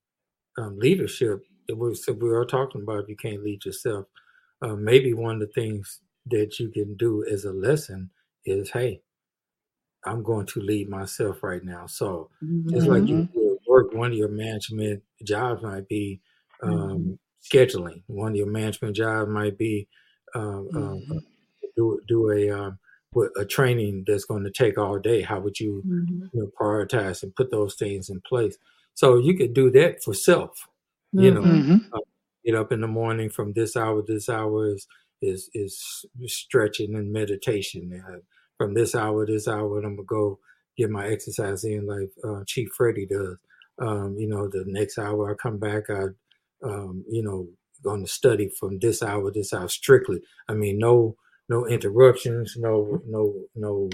um, leadership. It was we are talking about if you can't lead yourself. Uh, maybe one of the things that you can do as a lesson is, hey, I'm going to lead myself right now. So mm-hmm. just like you mm-hmm. work, one of your management jobs might be um, mm-hmm. scheduling. One of your management jobs might be um, um, mm-hmm. do do a um, a training that's going to take all day, how would you, mm-hmm. you know, prioritize and put those things in place? So you could do that for self. You know, mm-hmm. uh, get up in the morning from this hour to this hour is is is stretching and meditation. Uh, from this hour to this hour, I'm gonna go get my exercise in, like uh, Chief Freddie does. Um, you know, the next hour I come back, I, um, you know, going to study from this hour to this hour strictly. I mean, no no interruptions, no no no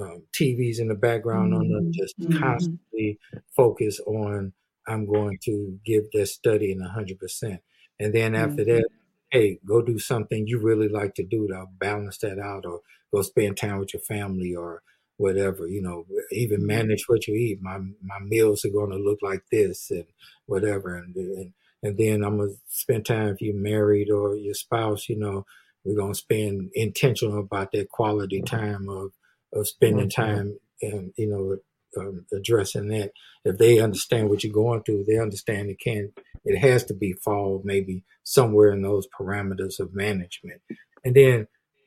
um, TVs in the background mm-hmm. on them. Just mm-hmm. constantly focus on I'm going to give this study in hundred percent, and then after mm-hmm. that, hey, go do something you really like to do to balance that out, or go spend time with your family, or whatever. You know, even mm-hmm. manage what you eat. My my meals are going to look like this, and whatever, and and and then I'm gonna spend time if you're married or your spouse. You know, we're going to spend intentional about that quality time of of spending time and you know um, addressing that. If they understand what you're going through, they understand it can it has to be fall maybe somewhere in those parameters of management, and then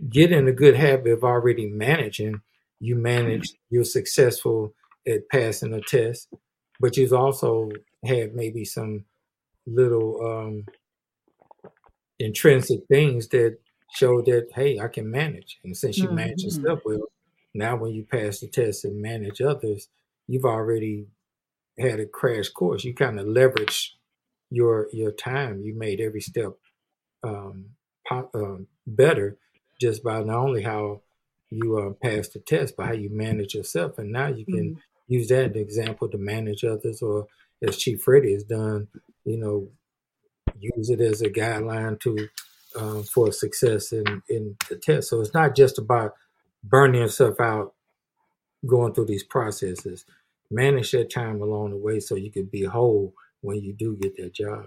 get in a good habit of already managing. You manage, you're successful at passing a test, but you've also had maybe some little um, intrinsic things that show that hey, I can manage. And since you manage Mm-hmm. yourself well, now when you pass the test and manage others, you've already had a crash course. You kind of leverage your your time. You made every step um, po- um, better just by not only how you uh, pass the test, but how you manage yourself. And now you can Mhm. use that as an example to manage others, or as Chief Freddie has done, you know, use it as a guideline to um, for success in in the test. So it's not just about burning yourself out going through these processes. Manage that time along the way so you can be whole when you do get that job.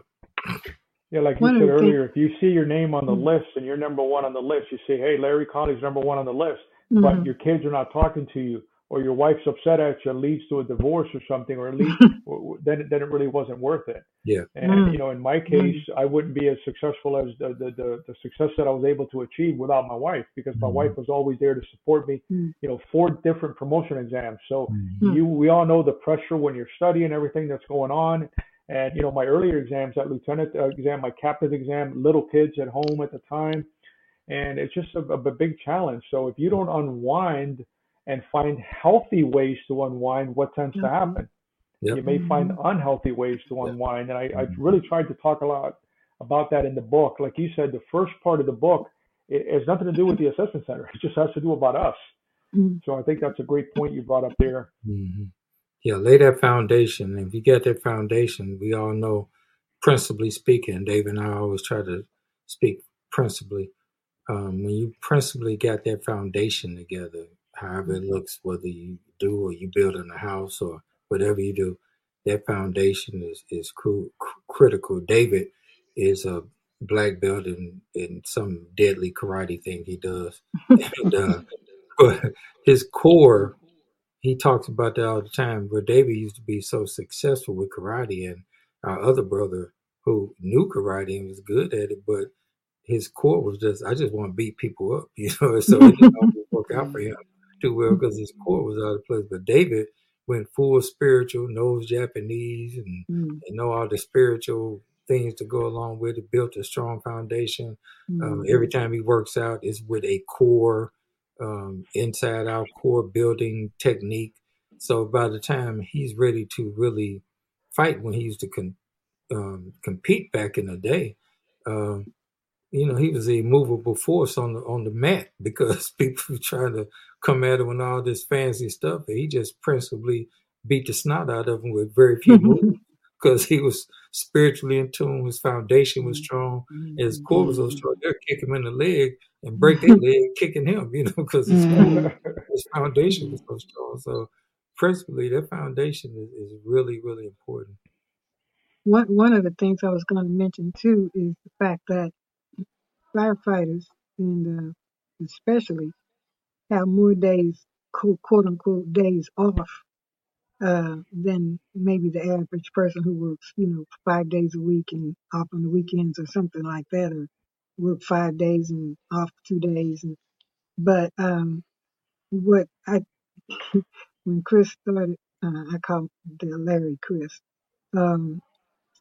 Yeah, like you One said the things, earlier, if you see your name on the mm, list and you're number one on the list, you say, "Hey, Larry Conley's number one on the list," but mhm. your kids are not talking to you, or your wife's upset at you, and leads to a divorce or something, or at least (laughs) then then it really wasn't worth it. Yeah. And you Mm, know, in my mm, case, I wouldn't be as successful as the the the, the success that I was able to achieve without my wife, because my Mhm. wife was always there to support me. mm, You know, four different promotion exams. So Mhm. mm, you we all know the pressure when you're studying everything that's going on and you know my earlier exams that lieutenant uh, exam my captain's exam little kids at home at the time and it's just a, a big challenge so if you don't unwind and find healthy ways to unwind what tends to mhm, happen Yep. you may find mhm, unhealthy ways to Yep. unwind and I, I Mhm. really tried to talk a lot about that in the book like you said the first part of the book it, it has nothing to do with the assessment center it just has to do about us mm, so i think that's a great point you brought up there Mhm. Yeah, lay that foundation. If you get that foundation, we all know, principally speaking, Dave and I always try to speak principally. Um, when you principally got that foundation together, however it looks, whether you do or you build in a house or whatever you do, that foundation is is cru- critical. David is a black belt in, in some deadly karate thing he does, (laughs) and uh, but his core he talks about that all the time. Where David used to be so successful with karate, and our other brother who knew karate and was good at it, but his core was just, I just want to beat people up, (laughs) you know. So it didn't work out for (laughs) him too well because his core was out of place. But David went full spiritual, knows Japanese, and, mm, and know all the spiritual things to go along with it. Built a strong foundation. Um, mhm, every time he works out, is with a core um, inside out core building technique. So by the time he's ready to really fight, when he used to con- um, compete back in the day, um, you know, he was a immovable force on the on the mat (laughs) because people were trying to come at him with all this fancy stuff. He just principally beat the snot out of him with very few (laughs) moves because he was spiritually in tune. His foundation was strong. His core was so strong. They'll kick him in the leg and break their (laughs) leg kicking him, you know, because his mhm, his foundation was so strong. So principally, that foundation is, is really, really important. One one of the things I was going to mention too is the fact that firefighters and uh, especially have more days, quote, quote unquote, days off uh, than maybe the average person who works, you know, five days a week and off on the weekends or something like that, or work five days and off two days. And, but um, what I (laughs) when Chris started, uh, I call the Larry Chris, um,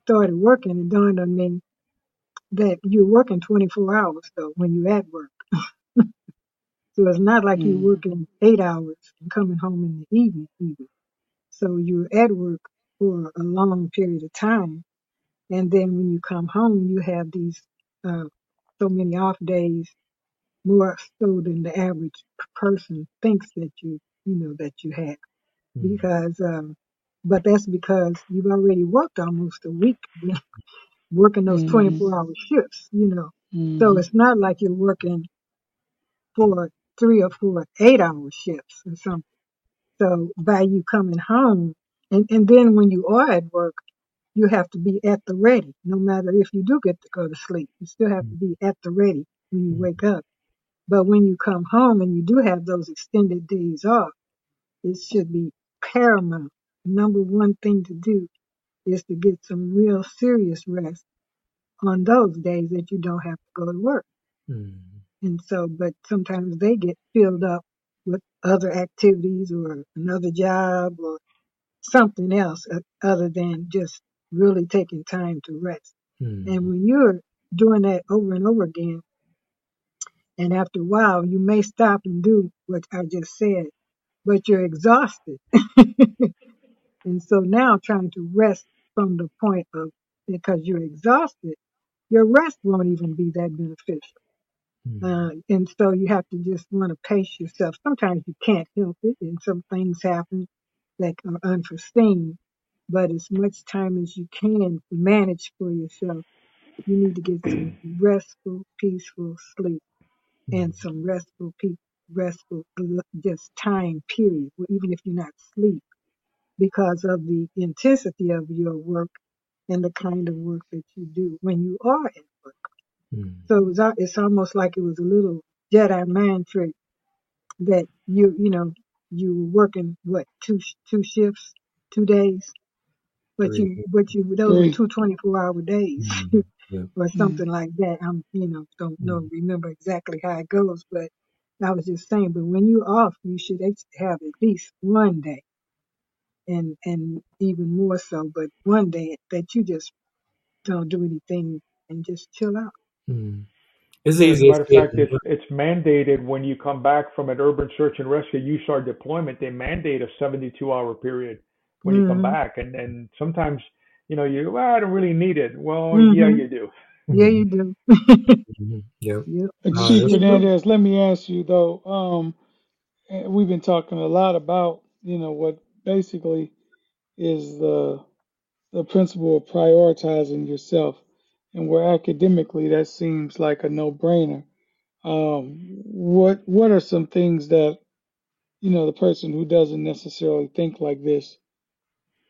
started working, it dawned on me that you're working 24 hours though when you're at work. (laughs) So it's not like you're Mm. working eight hours and coming home in the evening even. So you're at work for a long period of time. And then when you come home, you have these, uh, so many off days, more so than the average person thinks that you, you know, that you have. Mm. Because, um, but that's because you've already worked almost a week (laughs) working those Mhm. 24 hour shifts, you know. So Mhm. it's not like you're working for three or four eight hour shifts or something. So by you coming home, and, and then when you are at work, you have to be at the ready. No matter if you do get to go to sleep, you still have to be at the ready when you wake up. But when you come home and you do have those extended days off, it should be paramount. Number one thing to do is to get some real serious rest on those days that you don't have to go to work. Mm. And so, but sometimes they get filled up with other activities or another job or something else uh, other than just really taking time to rest. Mm. And when you're doing that over and over again, and after a while, you may stop and do what I just said, but you're exhausted. (laughs) and so now trying to rest from the point of because you're exhausted, your rest won't even be that beneficial. Mm. Uh, and so you have to just want to pace yourself. Sometimes you can't help it, and some things happen that are unforeseen. But as much time as you can manage for yourself, you need to get some (clears throat) restful, peaceful sleep and some restful, pe- restful, just time period. Even if you're not asleep, because of the intensity of your work and the kind of work that you do when you are work. Mm. So it was, al- it's almost like it was a little Jedi mind trick that you, you know, you were working what two sh- two shifts, two days, but Three. you, but you those were Three. two 24 hour days Mm. (laughs) Yeah. or something like that. I'm, you know, don't know, remember exactly how it goes, but I was just saying. But when you're off, you should ex- have at least one day, and and even more so, but one day that you just don't do anything and just chill out. Mm. It's As a easy. matter of fact, it's, it's mandated when you come back from an urban search and rescue USAR deployment, they mandate a 72 hour period when you come Mhm. back. And, and sometimes, you know, you, well, I don't really need it. Well, Mhm. yeah, you do. Yeah, you do. (laughs) Mhm. Yep. yep. Uh, Uh, Chief that's Fernandez, let me ask you though. Um, eh, we've been talking a lot about you know what basically is the the principle of prioritizing yourself, and where academically that seems like a no-brainer. Um, what what are some things that you know the person who doesn't necessarily think like this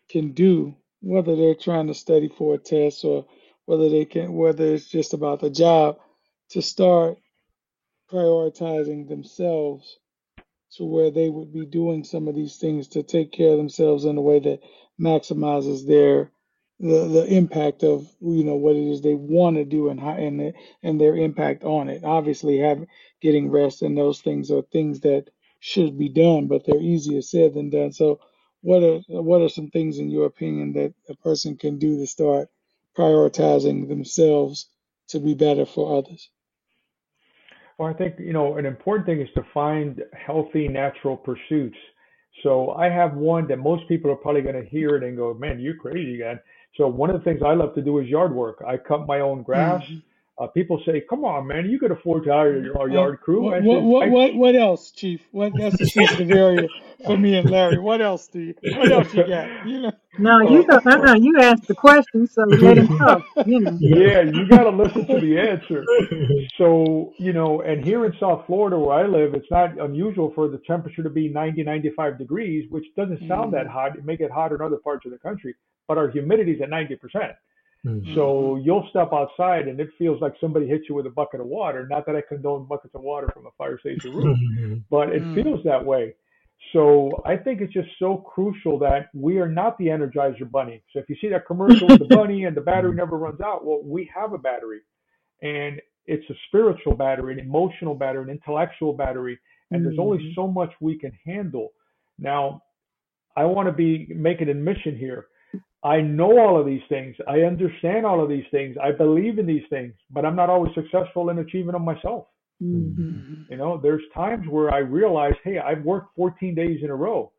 can do, whether they're trying to study for a test or whether they can whether it's just about the job, to start prioritizing themselves to where they would be doing some of these things to take care of themselves in a way that maximizes their the, the impact of you know what it is they want to do and how and the, and their impact on it. Obviously, having getting rest and those things are things that should be done, but they're easier said than done. So, what are what are some things in your opinion that a person can do to start prioritizing themselves to be better for others? Well, I think, you know, an important thing is to find healthy, natural pursuits. So I have one that most people are probably going to hear it and go, man, you're crazy, guy. So one of the things I love to do is yard work. I cut my own grass. Mhm. Uh, people say, come on, man, you could afford to hire your Uh, yard crew. I what, said, what, what, I, what, what else, Chief? What that's a sensitive area for me and Larry. What else do you? What else you got? You know. No, you go. Uh, uh you asked the question, so let him talk. You know. (laughs) yeah, you got to listen to the answer. So, you know, and here in South Florida where I live, it's not unusual for the temperature to be 90, 95 degrees, which doesn't sound that Mhm. hot. It may get hotter in other parts of the country, but our humidity is at 90%. Mm. So you'll step outside and it feels like somebody hit you with a bucket of water. Not that I condone buckets of water from a fire station (laughs) roof, but it Mm. feels that way. So I think it's just so crucial that we are not the Energizer Bunny. So if you see that commercial with the (laughs) bunny and the battery never runs out, well, we have a battery, and it's a spiritual battery, an emotional battery, an intellectual battery, and there's only Mhm. so much we can handle. Now, I want to be make an admission here. I know all of these things. I understand all of these things. I believe in these things, but I'm not always successful in achieving them myself. Mhm. Mhm. You know, there's times where I realize, hey, I've worked 14 days in a row.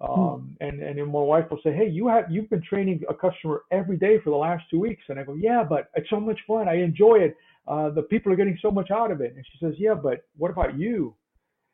Um, and, and then my wife will say, hey, you have, you've been training a customer every day for the last two weeks. And I go, yeah, but it's so much fun. I enjoy it. Uh, the people are getting so much out of it. And she says, yeah, but what about you?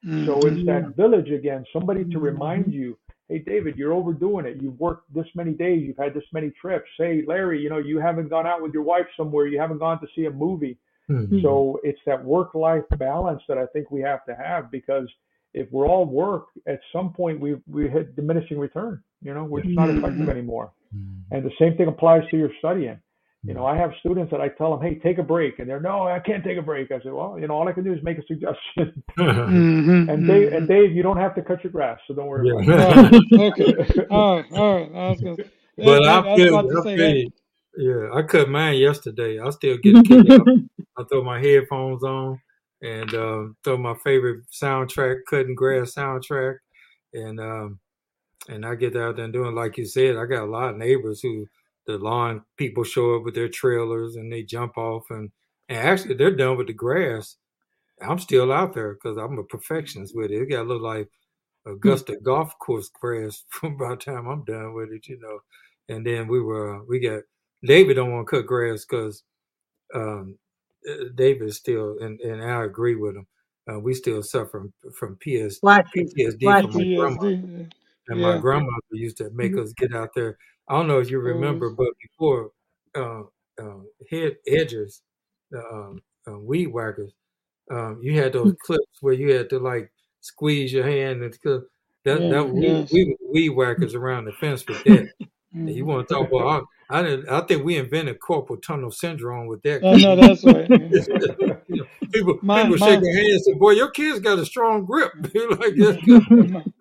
So Mhm. it's that village again, somebody to remind you, hey, David, you're overdoing it. You've worked this many days. You've had this many trips. Hey, Larry, you know, you haven't gone out with your wife somewhere. You haven't gone to see a movie. Mm. So it's that work-life balance that I think we have to have because if we're all work, at some point we we hit diminishing return. You know, we're just not Mhm. effective anymore. Mm. And the same thing applies to your studying. You know, I have students that I tell them, "Hey, take a break," and they're, "No, I can't take a break." I say, "Well, you know, all I can do is make a suggestion." (laughs) Mhm, and Dave, and Dave, you don't have to cut your grass, so don't worry Yeah. about it. Oh, (laughs) okay. All right. All right. I was gonna. But I, I was feel, about I feel, that. yeah, I cut mine yesterday. I still get a out. (laughs) I throw my headphones on and um, throw my favorite soundtrack, cutting grass soundtrack, and um, and I get out there and doing like you said. I got a lot of neighbors who the lawn people show up with their trailers and they jump off and and actually they're done with the grass. I'm still out there because I'm a perfectionist with it. It got to look like Augusta golf course grass (laughs) by the time I'm done with it, you know. And then we were we got David don't want to cut grass because um, uh, David is still and, and I agree with him. Uh, we still suffer from, from PS, it. PTSD from my grandma. PTSD. And my grandmother used to make us get out there. I don't know if you remember, Always. but before uh, uh, head edgers, the um, uh, weed whackers, um, you had those clips where you had to like squeeze your hand and clip. That Yeah. that we, Yes. we weed whackers (laughs) around the fence with that. And you want to talk about? I, I didn't. I think we invented carpal tunnel syndrome with that. I know that's right. You (laughs) know, people Mine- people shake their hands and say, "Boy, your kid's got a strong grip." (laughs) Like, "That's good."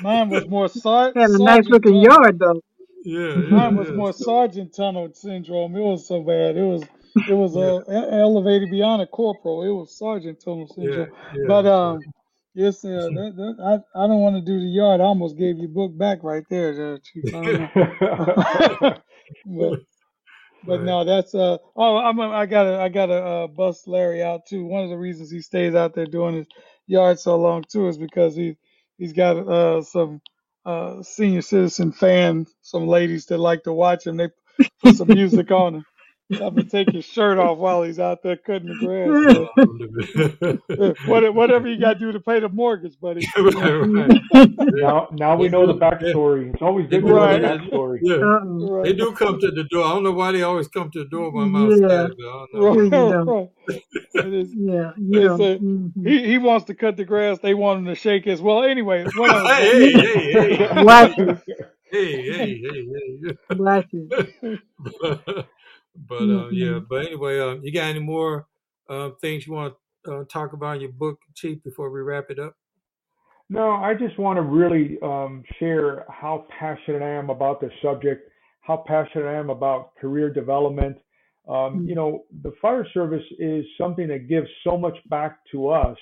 Mine was more sar- Had a nice looking yard though. Yeah, yeah, Mine was yeah. more So, sergeant tunnel syndrome. It was so bad. It was it was uh, e- elevated beyond a corporal. It was sergeant tunnel syndrome. yeah. But um, yes, uh, (laughs) that, that, I I don't want to do the yard. I almost gave your book back right there, uh, Chief. I don't know. (laughs) but but no, that's uh oh I'm a, I gotta I gotta uh, bust Larry out too. One of the reasons he stays out there doing his yard so long too is because he he's got uh some uh senior citizen fans, some ladies that like to watch him. They put some music on him. Have to take his shirt off while he's out there cutting the grass. (laughs) (laughs) What- whatever you got to do to pay the mortgage, buddy. (laughs) right, right. now, now we know the backstory. It's always good to know Right. the backstory. Yeah, Uh-uh. they do come to the door. I don't know why they always come to the door when I'm Yeah. outside. but I. Right, right. Yeah, yeah. It's a- mhm. he, he wants to cut the grass. They want him to shake his. well. Anyway, whatever. hey, hey, hey, hey, Watch hey, hey, hey, hey. Watch but uh, yeah, but anyway, um, you got any more uh, things you want to uh, talk about in your book, Chief, before we wrap it up? No, I just want to really um, share how passionate I am about this subject, how passionate I am about career development. Um, you know, the fire service is something that gives so much back to us.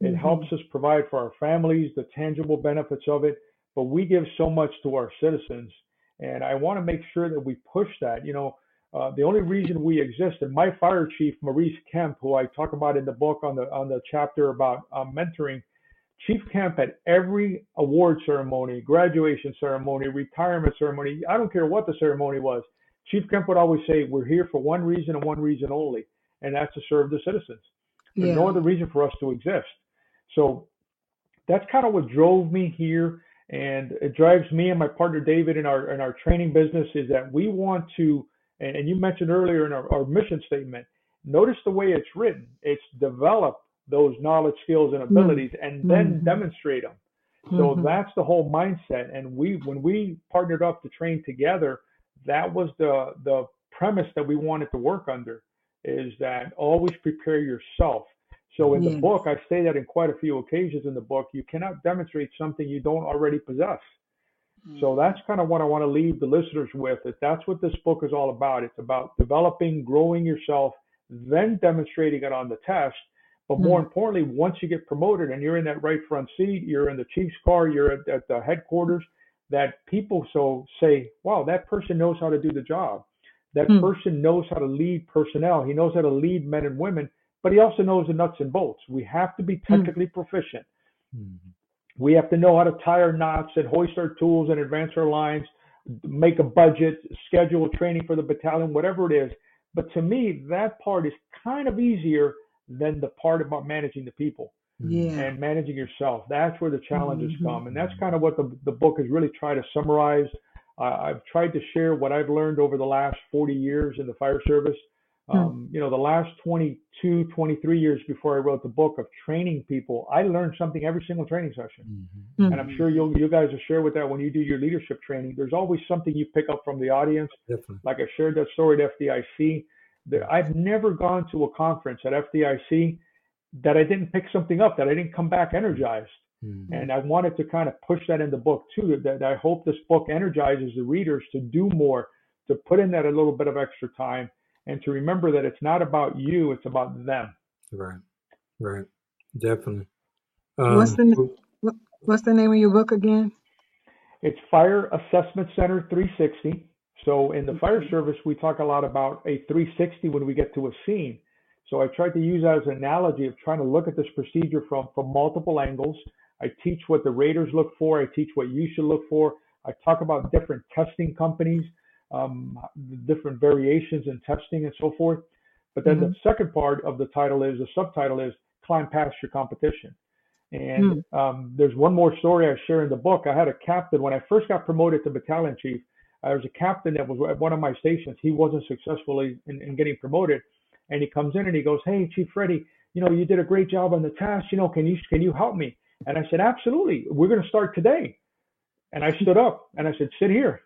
It Mhm. helps us provide for our families the tangible benefits of it, but we give so much to our citizens. And I want to make sure that we push that. You know, uh, the only reason we exist, and my fire chief, Maurice Kemp, who I talk about in the book on the on the chapter about um, mentoring, Chief Kemp at every award ceremony, graduation ceremony, retirement ceremony, I don't care what the ceremony was, Chief Kemp would always say, We're here for one reason and one reason only, and that's to serve the citizens. There's no other reason for us to exist. So that's kind of what drove me here. And it drives me and my partner David in our in our training business is that we want to, and, and you mentioned earlier in our, our mission statement, notice the way it's written. It's develop those knowledge, skills, and abilities, and then Mhm. demonstrate them. So Mhm. that's the whole mindset. And we, when we partnered up to train together, that was the the premise that we wanted to work under. Is that always prepare yourself. So in the book, I say that in quite a few occasions in the book, you cannot demonstrate something you don't already possess. Mm. So that's kind of what I want to leave the listeners with. Is that's what this book is all about. It's about developing, growing yourself, then demonstrating it on the test. But more mm. importantly, once you get promoted and you're in that right front seat, you're in the chief's car, you're at, at the headquarters, that people so say, wow, that person knows how to do the job. That Hmm. person knows how to lead personnel. He knows how to lead men and women, but he also knows the nuts and bolts. We have to be mm. technically proficient. Mm-hmm. We have to know how to tie our knots and hoist our tools and advance our lines, make a budget, schedule training for the battalion, whatever it is. But to me, that part is kind of easier than the part about managing the people Yeah. and managing yourself. That's where the challenges Mhm. come. And that's kind of what the, the book has really tried to summarize. Uh, I've tried to share what I've learned over the last 40 years in the fire service. Hmm. Um, you know, the last 22, 23 years before I wrote the book of training people, I learned something every single training session. Mm-hmm. Mm-hmm. And I'm sure you'll, you guys will share with that when you do your leadership training. There's always something you pick up from the audience. Definitely. Like I shared that story at FDIC. That I've never gone to a conference at FDIC that I didn't pick something up, that I didn't come back energized. Mm-hmm. And I wanted to kind of push that in the book too. That I hope this book energizes the readers to do more, to put in that a little bit of extra time, and to remember that it's not about you, it's about them. Right, right, definitely. Um, what's the What's the name of your book again? It's Fire Assessment Center 360. So in the fire service, we talk a lot about a 360 when we get to a scene. So I tried to use that as an analogy of trying to look at this procedure from from multiple angles. I teach what the raters look for. I teach what you should look for. I talk about different testing companies um, different variations in testing and so forth. But then mm-hmm. the second part of the title is the subtitle is climb past your competition. And mm. um, there's one more story I share in the book. I had a captain when I first got promoted to battalion chief. I was a captain that was at one of my stations. He wasn't successfully in, in getting promoted, and he comes in and he goes, "Hey, Chief Freddie, you know you did a great job on the task. You know, can you can you help me?" And I said, "Absolutely. We're going to start today." And I stood up and I said, "Sit here."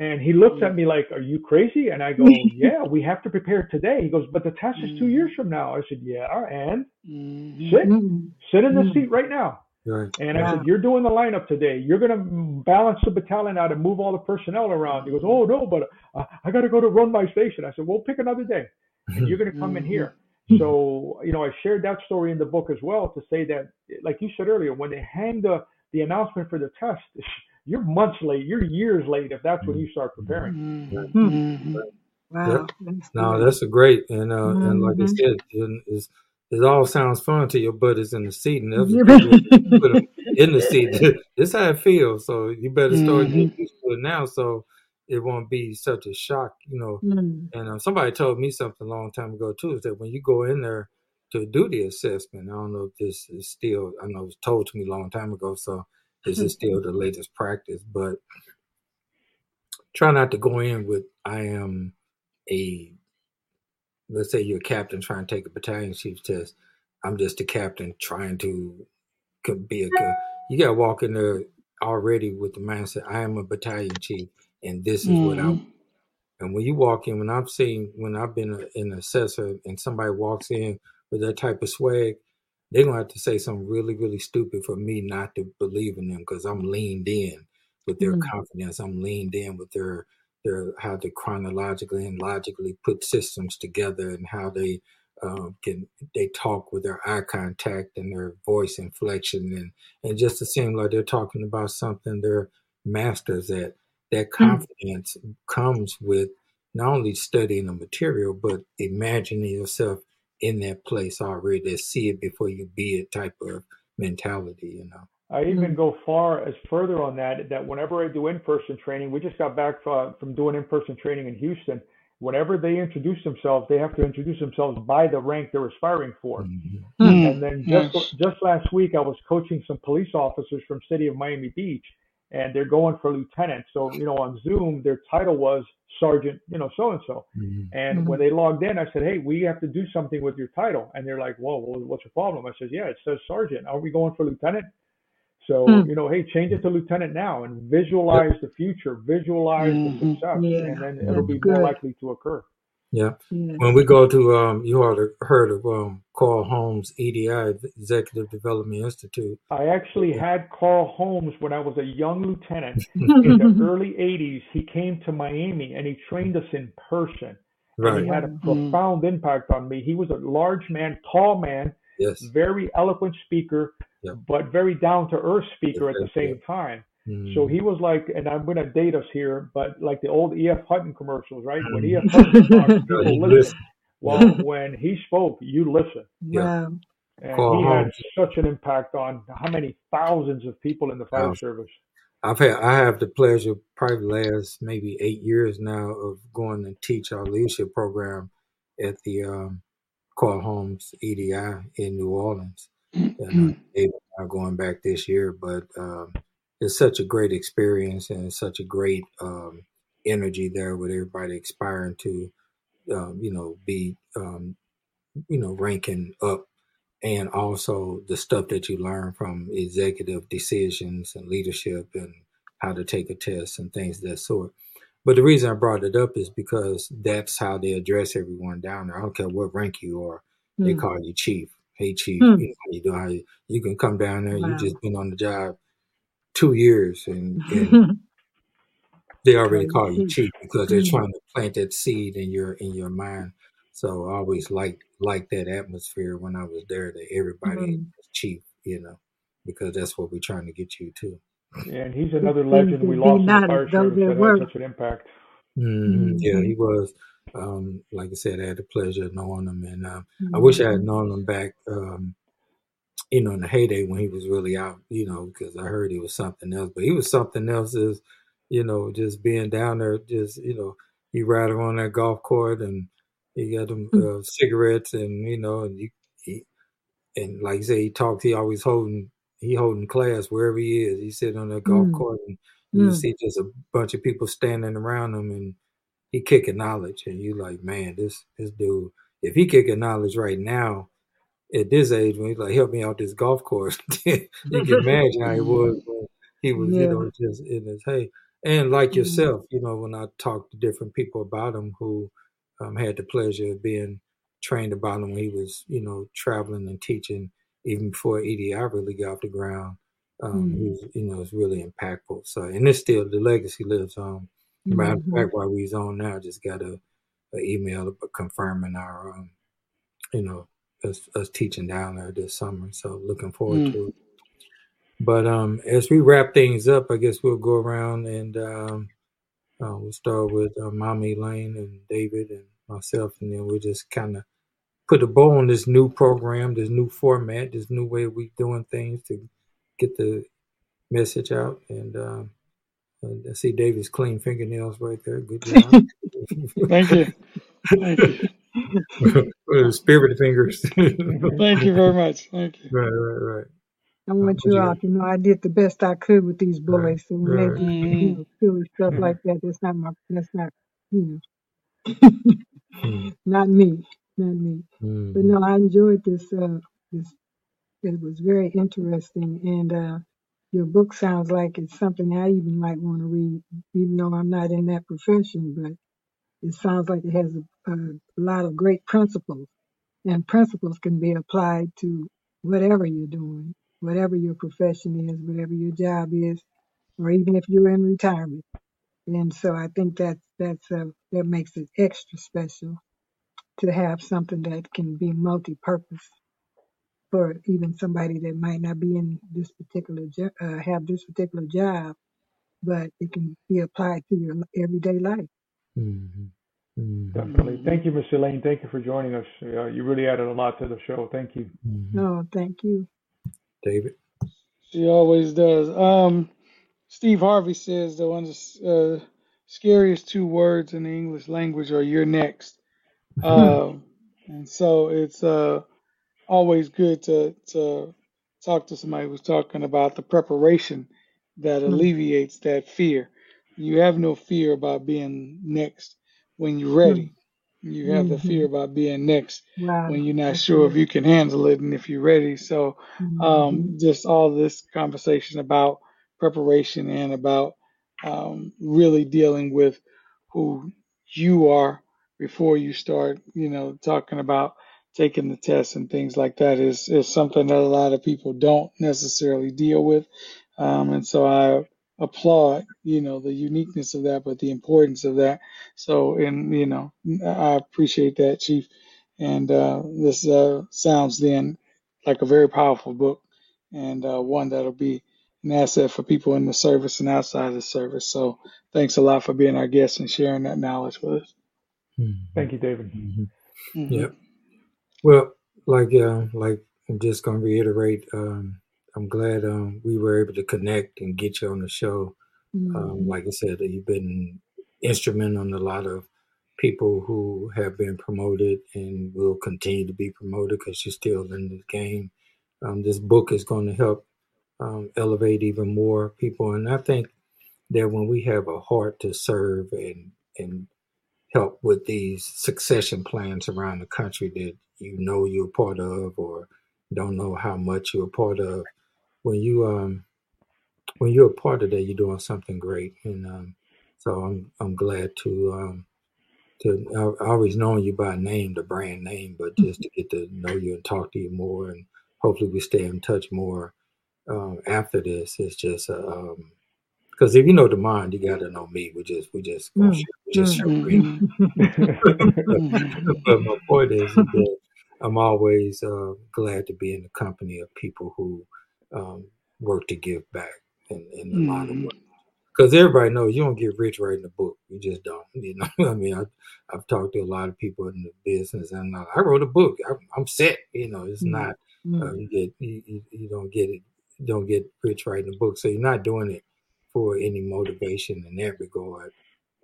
And he looks at me like, Are you crazy? And I go, (laughs) Yeah, we have to prepare today. He goes, But the test is two mm. years from now. I said, Yeah, and mm-hmm. sit, mm-hmm. sit in the mm-hmm. seat right now. Right. And I said, You're doing the lineup today. You're going to balance the battalion out and move all the personnel around. He goes, Oh, no, but uh, I got to go to run my station. I said, Well, pick another day. And you're going to come in here. So, you know, I shared that story in the book as well to say that, like you said earlier, when they hang the, the announcement for the test, (laughs) you're months late, you're years late if that's when you start preparing. Mm-hmm. mm-hmm. Wow. Yep. No, that's a great and uh, mm-hmm. and like I mm-hmm. said, it, it all sounds fun to your butt is in the seat and (laughs) other people put them in the seat. (laughs) this how it feels. So you better start mm-hmm. getting used to it now so it won't be such a shock, you know. Mm. And uh, somebody told me something a long time ago too, is that when you go in there to do the assessment, I don't know if this is still I know it was told to me a long time ago, so this is still the latest practice, but try not to go in with I am a let's say you're a captain trying to take a battalion chief test. I'm just a captain trying to be a you gotta walk in there already with the mindset I am a battalion chief and this is mm-hmm. what I'm and when you walk in, when I've seen, when I've been an assessor and somebody walks in with that type of swag, they're gonna have to say something really, really stupid for me not to believe in them because I'm leaned in with their mm. confidence. I'm leaned in with their their how they chronologically and logically put systems together and how they um, can they talk with their eye contact and their voice inflection and and just to seem like they're talking about something they're masters at. That mm. confidence mm. comes with not only studying the material but imagining yourself in that place already to see it before you be it type of mentality, you know. I even go far as further on that, that whenever I do in-person training, we just got back from, from doing in-person training in Houston. Whenever they introduce themselves, they have to introduce themselves by the rank they're aspiring for. Mm-hmm. Mm-hmm. And then just yes. just last week, I was coaching some police officers from city of Miami Beach, and they're going for lieutenant. So, you know, on Zoom, their title was Sergeant, you know, so and so. And when they logged in, I said, Hey, we have to do something with your title. And they're like, Whoa, well, what's your problem? I said, Yeah, it says Sergeant. Are we going for lieutenant? So, mm. you know, hey, change it to lieutenant now and visualize the future, visualize mm-hmm. the success, yeah. and then it'll be good. more likely to occur. Yeah. yeah. When we go to, um, you all heard of um, Carl Holmes EDI, Executive Development Institute. I actually had Carl Holmes when I was a young lieutenant (laughs) in the early 80s. He came to Miami and he trained us in person. Right. And he had a mm-hmm. profound impact on me. He was a large man, tall man, yes. very eloquent speaker, yep. but very down to earth speaker yes, at the same time. Mm. So he was like, and I'm going to date us here, but like the old E.F. Hutton commercials, right? When E.F. Hutton talked, (laughs) people listen. Well, (laughs) when he spoke, you listen. Yeah. And he had such an impact on how many thousands of people in the fire service. I've had I have the pleasure probably last maybe eight years now of going and teach our leadership program at the um, Carl Holmes EDI in New Orleans. (clears throat) and I'm going back this year, but um, it's such a great experience and such a great um, energy there with everybody aspiring to um, you know, be, um, you know, ranking up and also the stuff that you learn from executive decisions and leadership and how to take a test and things of that sort. But the reason I brought it up is because that's how they address everyone down there. I don't care what rank you are, mm. they hmm. call you chief. Hey chief, mm. you know how you? How you, you can come down there. Wow. You just been on the job two years, and, and (laughs) they already call you cheap because they're mm. trying to plant that seed in your in your mind. So I always liked like that atmosphere when I was there that everybody mm. was chief, you know, because that's what we're trying to get you to. Yeah, and he's another legend we lost in the fire service that had such an impact. Mm-hmm. Yeah, he was. Um, like I said, I had the pleasure of knowing him, and um, mm-hmm. I wish I had known him back. Um, you know, in the heyday when he was really out. You know, because I heard he was something else, but he was something else. Is you know, just being down there, just you know, he ride on that golf court and he got them mm-hmm. uh, cigarettes, and you know, and he, he and like you say, he talks. He always holding he holding class wherever he is. He sitting on that golf mm. court and you mm. see just a bunch of people standing around him and he kicking knowledge and you like, man, this this dude, if he kicking knowledge right now at this age when he's like, help me out this golf course, (laughs) you can imagine how he (laughs) was when he was, yeah. you know, just in his hey. And like mm. yourself, you know, when I talk to different people about him who um, had the pleasure of being trained about him when he was, you know, traveling and teaching even before EDI really got off the ground. Um, mm-hmm. was, you know, it's really impactful. So, and it's still the legacy lives on. Mm-hmm. Matter of fact, while we's on now, I just got a, a email confirming our, um, you know, us, us, teaching down there this summer. So, looking forward mm-hmm. to it. But um, as we wrap things up, I guess we'll go around and um, uh, we'll start with uh, Mommy Lane and David and myself, and then we'll just kind of put a bow on this new program, this new format, this new way we doing things to get the message out. And um, I see David's clean fingernails right there. Good job. (laughs) Thank you. Thank you. Spirit fingers. (laughs) Thank you very much. Thank you. Right, right, right. I want you all to know I did the best I could with these boys. Right, so when right. they do you know, silly stuff like that, that's not my, that's not, you know, hmm. (laughs) not me not me. Mm-hmm. But no, I enjoyed this. Uh, this it was very interesting, and uh, your book sounds like it's something I even might want to read, even though I'm not in that profession. But it sounds like it has a, a lot of great principles, and principles can be applied to whatever you're doing, whatever your profession is, whatever your job is, or even if you're in retirement. And so I think that's that's uh, that makes it extra special to have something that can be multi-purpose for even somebody that might not be in this particular jo- uh, have this particular job, but it can be applied to your everyday life. Mm-hmm. Mm-hmm. Definitely. Thank you, Miss Elaine. Thank you for joining us. Uh, you really added a lot to the show. Thank you. Mm-hmm. Oh, thank you. David? She always does. Um, Steve Harvey says the one of the uh, scariest two words in the English language are "you're next." (laughs) Um, and so it's uh, always good to to talk to somebody who's talking about the preparation that mm-hmm. alleviates that fear. You have no fear about being next when you're ready. You have mm-hmm. the fear about being next wow. when you're not sure if you can handle it and if you're ready. So, mm-hmm. um, just all this conversation about preparation and about um, really dealing with who you are before you start, you know, talking about taking the test and things like that is, is something that a lot of people don't necessarily deal with. Um, and so I applaud, you know, the uniqueness of that, but the importance of that. So, and, you know, I appreciate that, Chief. And uh, this uh, sounds then like a very powerful book and uh, one that'll be an asset for people in the service and outside the service. So thanks a lot for being our guest and sharing that knowledge with us. Mm-hmm. Thank you, David. Mm-hmm. Mm-hmm. Yeah. Well, like uh, like I'm just gonna reiterate. Um, I'm glad um, we were able to connect and get you on the show. Um, mm-hmm. like I said, you've been instrumental in a lot of people who have been promoted and will continue to be promoted because you're still in the game. Um, this book is going to help um, elevate even more people, and I think that when we have a heart to serve and and help with these succession plans around the country that you know you're part of or don't know how much you're a part of. When you um when you're a part of that, you're doing something great, and um, so I'm I'm glad to um to I always known you by name, the brand name, but just to get to know you and talk to you more, and hopefully we stay in touch more um, after this. It's just uh, um, because if you know the mind, you got to know me. We just we just gonna Mm, we just mm, brain. (laughs) but my point is that I'm always uh, glad to be in the company of people who um, work to give back in, in a lot of Mhm. ways. Because everybody knows you don't get rich writing a book. You just don't. (laughs) You know, I mean, I, I've talked to a lot of people in the business, and uh, I wrote a book. I, I'm set. You know, it's Mm. not uh, mm, you get you, you, don't get it don't get rich writing a book so you're not doing it for any motivation in that regard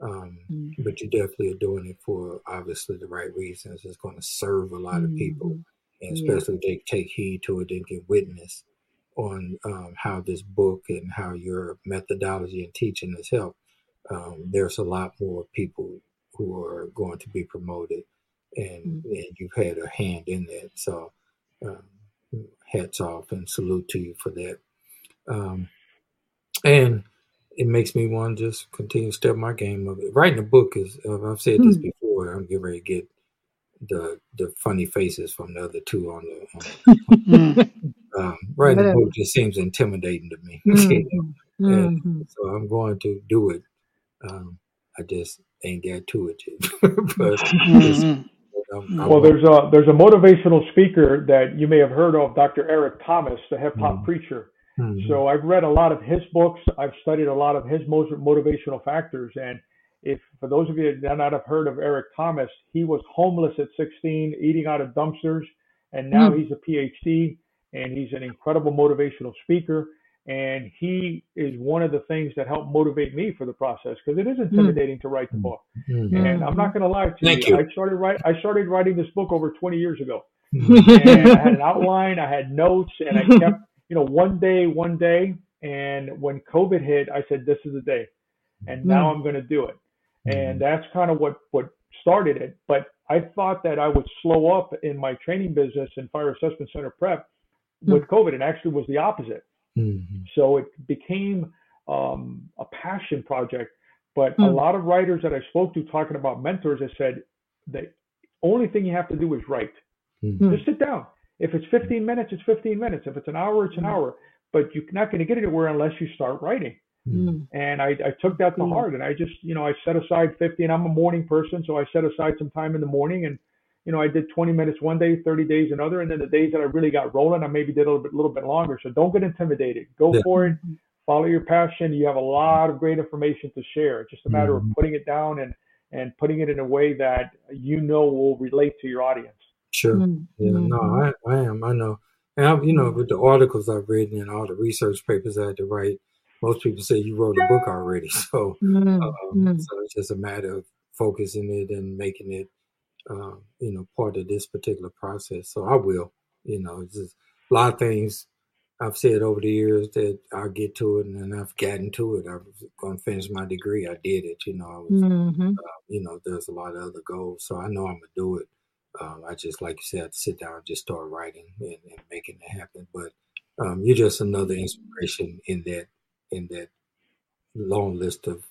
um, mm, but you definitely are doing it for obviously the right reasons it's going to serve a lot of people mhm. and Yeah. especially if they take heed to it and get witness on um, how this book and how your methodology and teaching has helped um, there's a lot more people who are going to be promoted and, Mm. and you've had a hand in that so um, hats off and salute to you for that. Um, and it makes me want to just continue to step my game up. Writing a book is, uh, I've said this Mm. before, I'm getting ready to get the the funny faces from the other two on the. On, (laughs) Mm. (laughs) um, writing a book just seems intimidating to me. (laughs) Mhm. and Mhm. so I'm going to do it. Um, I just ain't got to it yet. (laughs) but it's, Mhm. I'm, I'm Well, there's a there's a motivational speaker that you may have heard of, Dr. Eric Thomas, the hip hop Mhm. preacher. So I've read a lot of his books. I've studied a lot of his mo- motivational factors. And if for those of you that may not have heard of Eric Thomas, he was homeless at 16, eating out of dumpsters, and now Mm. he's a PhD and he's an incredible motivational speaker. And he is one of the things that helped motivate me for the process because it is hmm. intimidating to write the book. Mhm. And I'm not going to lie to Thank you, you. I started write, I started writing this book over 20 years ago Mhm. and I had an outline, I had notes, and I hmm. kept, you know, one day, one day. And when COVID hit, I said, "This is the day," and now I'm going to do it. And that's kind of what what started it. But I thought that I would slow up in my training business and fire assessment center prep with COVID, it actually was the opposite. Mhm. So it became um, a passion project. But a Mm. lot of writers that I spoke to talking about mentors, I said the only thing you have to do is write. Mhm. Just sit down. If it's 15 minutes, it's 15 minutes. If it's an hour, it's an hour. But you're not going to get anywhere unless you start writing. Mm. And I, I took that to Mm. heart. And I just, you know, I set aside 50, and I'm a morning person, so I set aside some time in the morning. And, you know, I did 20 minutes one day, 30 days another. And then the days that I really got rolling, I maybe did a little bit, little bit longer. So don't get intimidated. Go Yeah. for it. Follow your passion. You have a lot of great information to share. It's just a matter Mhm. of putting it down and, and putting it in a way that you know will relate to your audience. Sure. Mm. Yeah, no, Mhm. I, I am. I know. And I, you know, with the articles I've written and all the research papers I had to write, most people say you wrote a book already. (laughs) So, Mm. um, Mm. so it's just a matter of focusing it and making it, um, you know, part of this particular process. So I will. You know, it's just a lot of things I've said over the years that I'll get to it, and then I've gotten to it. I was going to finish my degree. I did it. You know, I was Mhm. you know, there's a lot of other goals. So I know I'm gonna do it. Um, I just, like you said, have to sit down and just start writing and, and making it happen. But um, you're just another inspiration in that in that long list of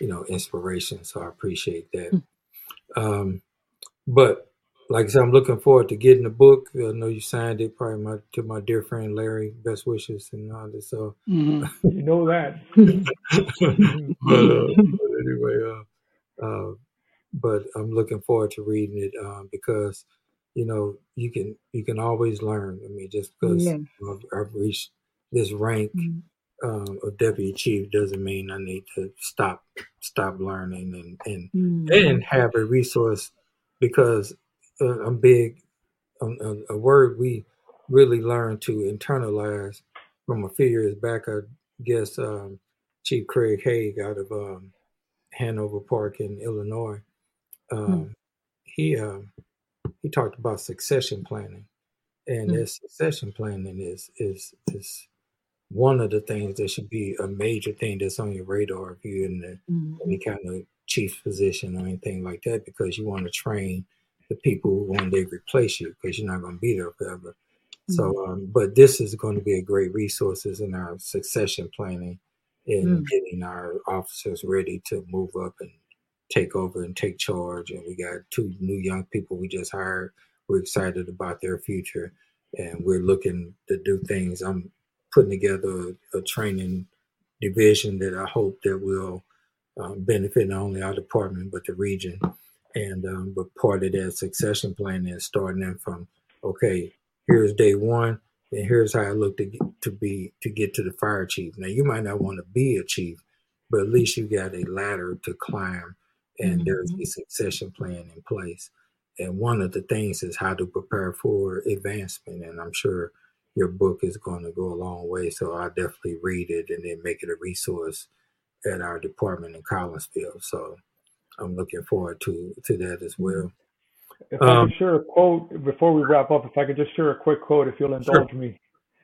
you know inspiration. So I appreciate that. Um, but like I said, I'm looking forward to getting the book. I know you signed it, probably my to my dear friend Larry. Best wishes and all this. So, Mhm. (laughs) You know that. (laughs) but, uh, but anyway, uh, uh, but I'm looking forward to reading it um, because you know you can you can always learn. I mean, just because Yeah. I've, I've reached this rank Mm. um, of deputy chief doesn't mean I need to stop stop learning and and Mm. and have a resource because uh, I'm big on a, a word we really learned to internalize from a few years back. I guess um, Chief Craig Haigh out of um, Hanover Park in Illinois. Um, He um, he talked about succession planning, and Mm. that succession planning is is is one of the things that should be a major thing that's on your radar if you're in the Mm. any kind of chief position or anything like that because you want to train the people who one day replace you because you're not going to be there forever. So, um, but this is going to be a great resources in our succession planning and Mm. getting our officers ready to move up and take over and take charge. And we got two new young people we just hired. We're excited about their future, and we're looking to do things. I'm putting together a, a training division that I hope that will um, benefit not only our department but the region. And um, but part of that succession plan is starting them from okay, here's day one, and here's how I look to get, to be to get to the fire chief. Now you might not want to be a chief, but at least you got a ladder to climb, and there's a succession plan in place. And one of the things is how to prepare for advancement. And I'm sure your book is going to go a long way. So I'll definitely read it and then make it a resource at our department in Collinsville. So I'm looking forward to to that as well. If I Um, could share a quote before we wrap up, if I could just share a quick quote, if you'll Sure. indulge me.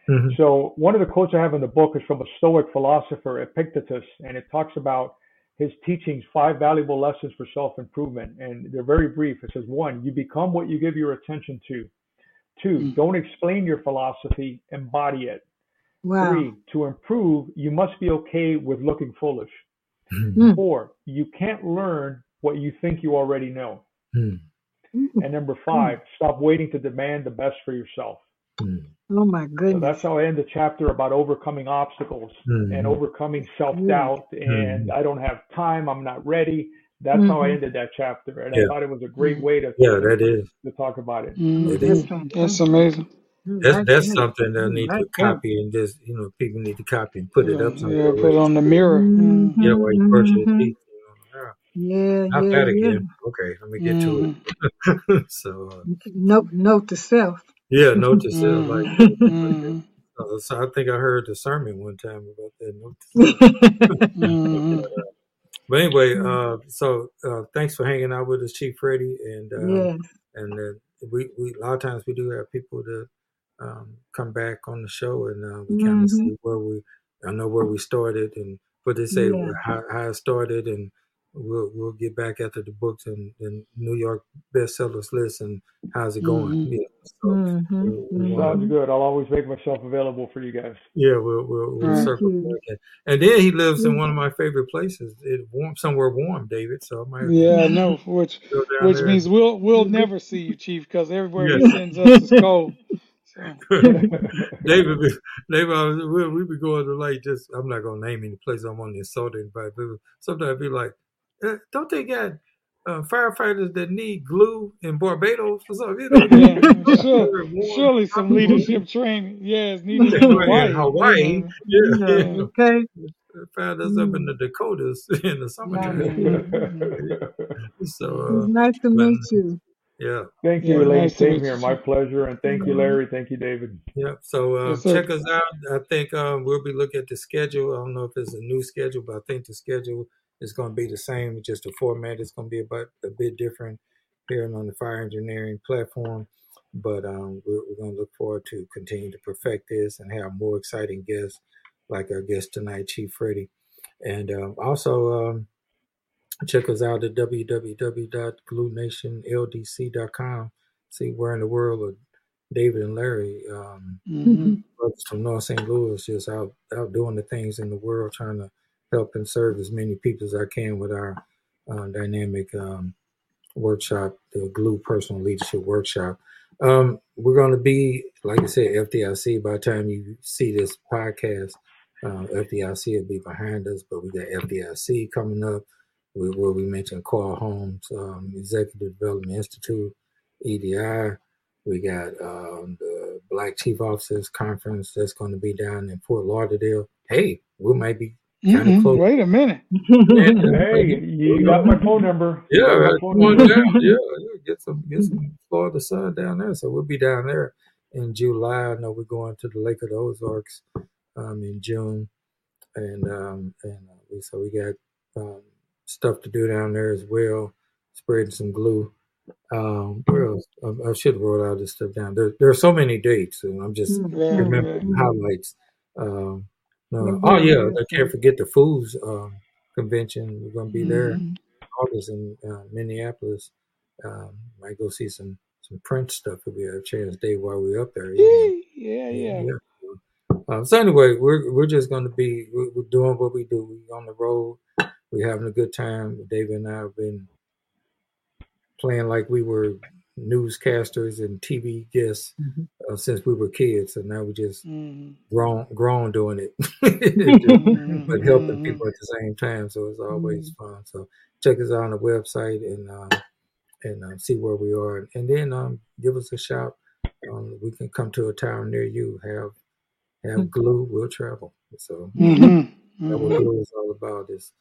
Mhm. So one of the quotes I have in the book is from a Stoic philosopher, Epictetus, and it talks about his teachings, five valuable lessons for self-improvement, and they're very brief. It says, one, you become what you give your attention to. Two, Mm. don't explain your philosophy, embody it. Wow. Three, to improve, you must be okay with looking foolish. Mm. Four, you can't learn what you think you already know. Mhm. And number five, stop waiting to demand the best for yourself. Mhm. Oh my So goodness. that's how I end the chapter about overcoming obstacles and Mhm. overcoming self doubt. And I don't have time. I'm not ready. That's how I Mhm. ended that chapter. And Yeah. I thought it was a great way to, Yeah, that is. to talk about it. Mm, It That's is. That's fantastic. amazing. Mm, That's that's something Mm, need to copy and just you know people need to copy and put it Yeah, up yeah, somewhere. put it on the mirror. Mm. Yeah, while you brush your teeth. Yeah, yeah, not yeah, that yeah. again. Okay, let me get to Mhm. it. (laughs) so uh, Note, note to self. yeah, note to self (laughs) like. Uh, so I think I heard the sermon one time about that. Note to self. (laughs) Mhm. But anyway, uh, so uh, thanks for hanging out with us, Chief Freddie, and uh, yes. and uh, we we a lot of times we do have people that um, come back on the show, and uh, we kind Mhm. of see where we I know where we started and what they say Yeah. how, how it started, and we'll we'll get back after the books and, and New York bestsellers list and how's it going. Mhm. Yeah, so Mm-hmm. we, we wanna- Sounds good. I'll always make myself available for you guys. yeah, we'll we'll, we'll Thank circle back. And, and then he lives in one of my favorite places, it warm somewhere warm, David. So I might Yeah, I know. (laughs) Which which there. means we'll we'll (laughs) never see you, Chief, because everywhere Yeah. he sends us is cold. (laughs) (laughs) So, David, be- David, we, we be going to like just. I'm not gonna name any place I want to insult anybody, but sometimes I'd be like, eh, "Don't they got uh, firefighters that need glue in Barbados or something?" You know, yeah, (laughs) sure, surely some leadership training. Yeah, it's (laughs) needed in Hawaii. Hawaii, yeah, Yeah, yeah. okay. Found us up in the Dakotas in the summertime. So, It was uh, nice to meet you. Yeah, thank Yeah, you, Elaine. nice to Same here. you, My pleasure. And thank you, Larry. Thank you, David. yeah. So uh, Yes, check us out. I think um, we'll be looking at the schedule. I don't know if it's a new schedule, but I think the schedule is going to be the same. Just the format is going to be about a bit different here on the fire engineering platform. But um, we're, we're going to look forward to continue to perfect this and have more exciting guests like our guest tonight, Chief Freddie. And um, also um, check us out at www.gluenationldc.com. See where in the world are David and Larry, um, Mhm. brothers from North St. Louis, just out, out doing the things in the world, trying to help and serve as many people as I can with our uh, dynamic um, workshop, the Glue Personal Leadership Workshop. Um, we're going to be, like I said, FDIC. By the time you see this podcast, uh, FDIC will be behind us, but we got FDIC coming up. We, where we mentioned Carl Holmes, um, Executive Development Institute, EDI. We got um, the Black Chief Officers Conference that's going to be down in Fort Lauderdale. Hey, we might be kind of Mhm. close. Wait a minute. (laughs) Hey, (laughs) you got my phone number. Yeah, right. phone number. down. Yeah, (laughs) yeah, get some get some Florida sun down there. So we'll be down there in July. I know we're going to the Lake of the Ozarks um, in June, and um, and uh, so we got um, stuff to do down there as well. Spreading some glue. Um, where else? I, I should have wrote all this stuff down. There, there are so many dates, and I'm just Mm, Right, remember right. the highlights. Um, uh, Yeah, oh yeah, yeah, yeah. I can't forget the foods um, convention. We're gonna be there Mhm. August in uh, Minneapolis. Um, might go see some some Prince stuff if we have a chance day while we're up there. you (laughs) Yeah, know. yeah, yeah. Um, so anyway, we're we're just going to be we're, we're doing what we do. We're on the road. We're having a good time. David and I have been playing like we were newscasters and TV guests Mhm. uh, since we were kids. So now we just Mhm. grown grown doing it, (laughs) Mhm. but helping Mhm. people at the same time. So it's always fun. So check us out on the website and um, and uh, see where we are, and then um, give us a shout. Um, we can come to a town near you. Have have glue. We'll travel. So Mhm. that's what glue is all about. Is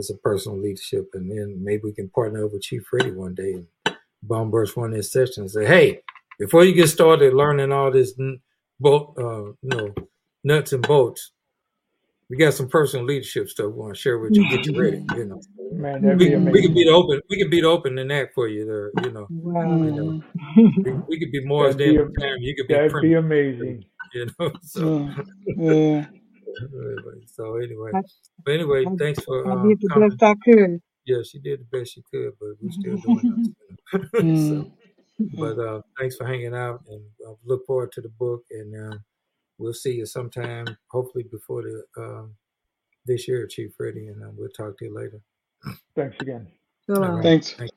is a personal leadership, and then maybe we can partner up with Chief Freddie one day and bomb burst one of his sessions and say, hey, before you get started learning all this bolt, uh, you know, nuts and bolts, we got some personal leadership stuff we want to share with you. Get you ready, you know. Man, We, be we could be the open. We could be the open in that for you there. You know, Wow. you know. We, we could be (laughs) more That'd be a- time. You could be That'd be amazing. You know. (laughs) So, Yeah. Yeah so anyway, but anyway, thanks for. I uh, did the best I could. Yeah, she did the best she could, but we're still (laughs) doing that. (laughs) so, but uh, thanks for hanging out, and I look forward to the book, and uh, we'll see you sometime, hopefully before the um, this year, Chief Freddie, and uh, we'll talk to you later. (clears throat) Thanks again. Right. Thanks. Thanks.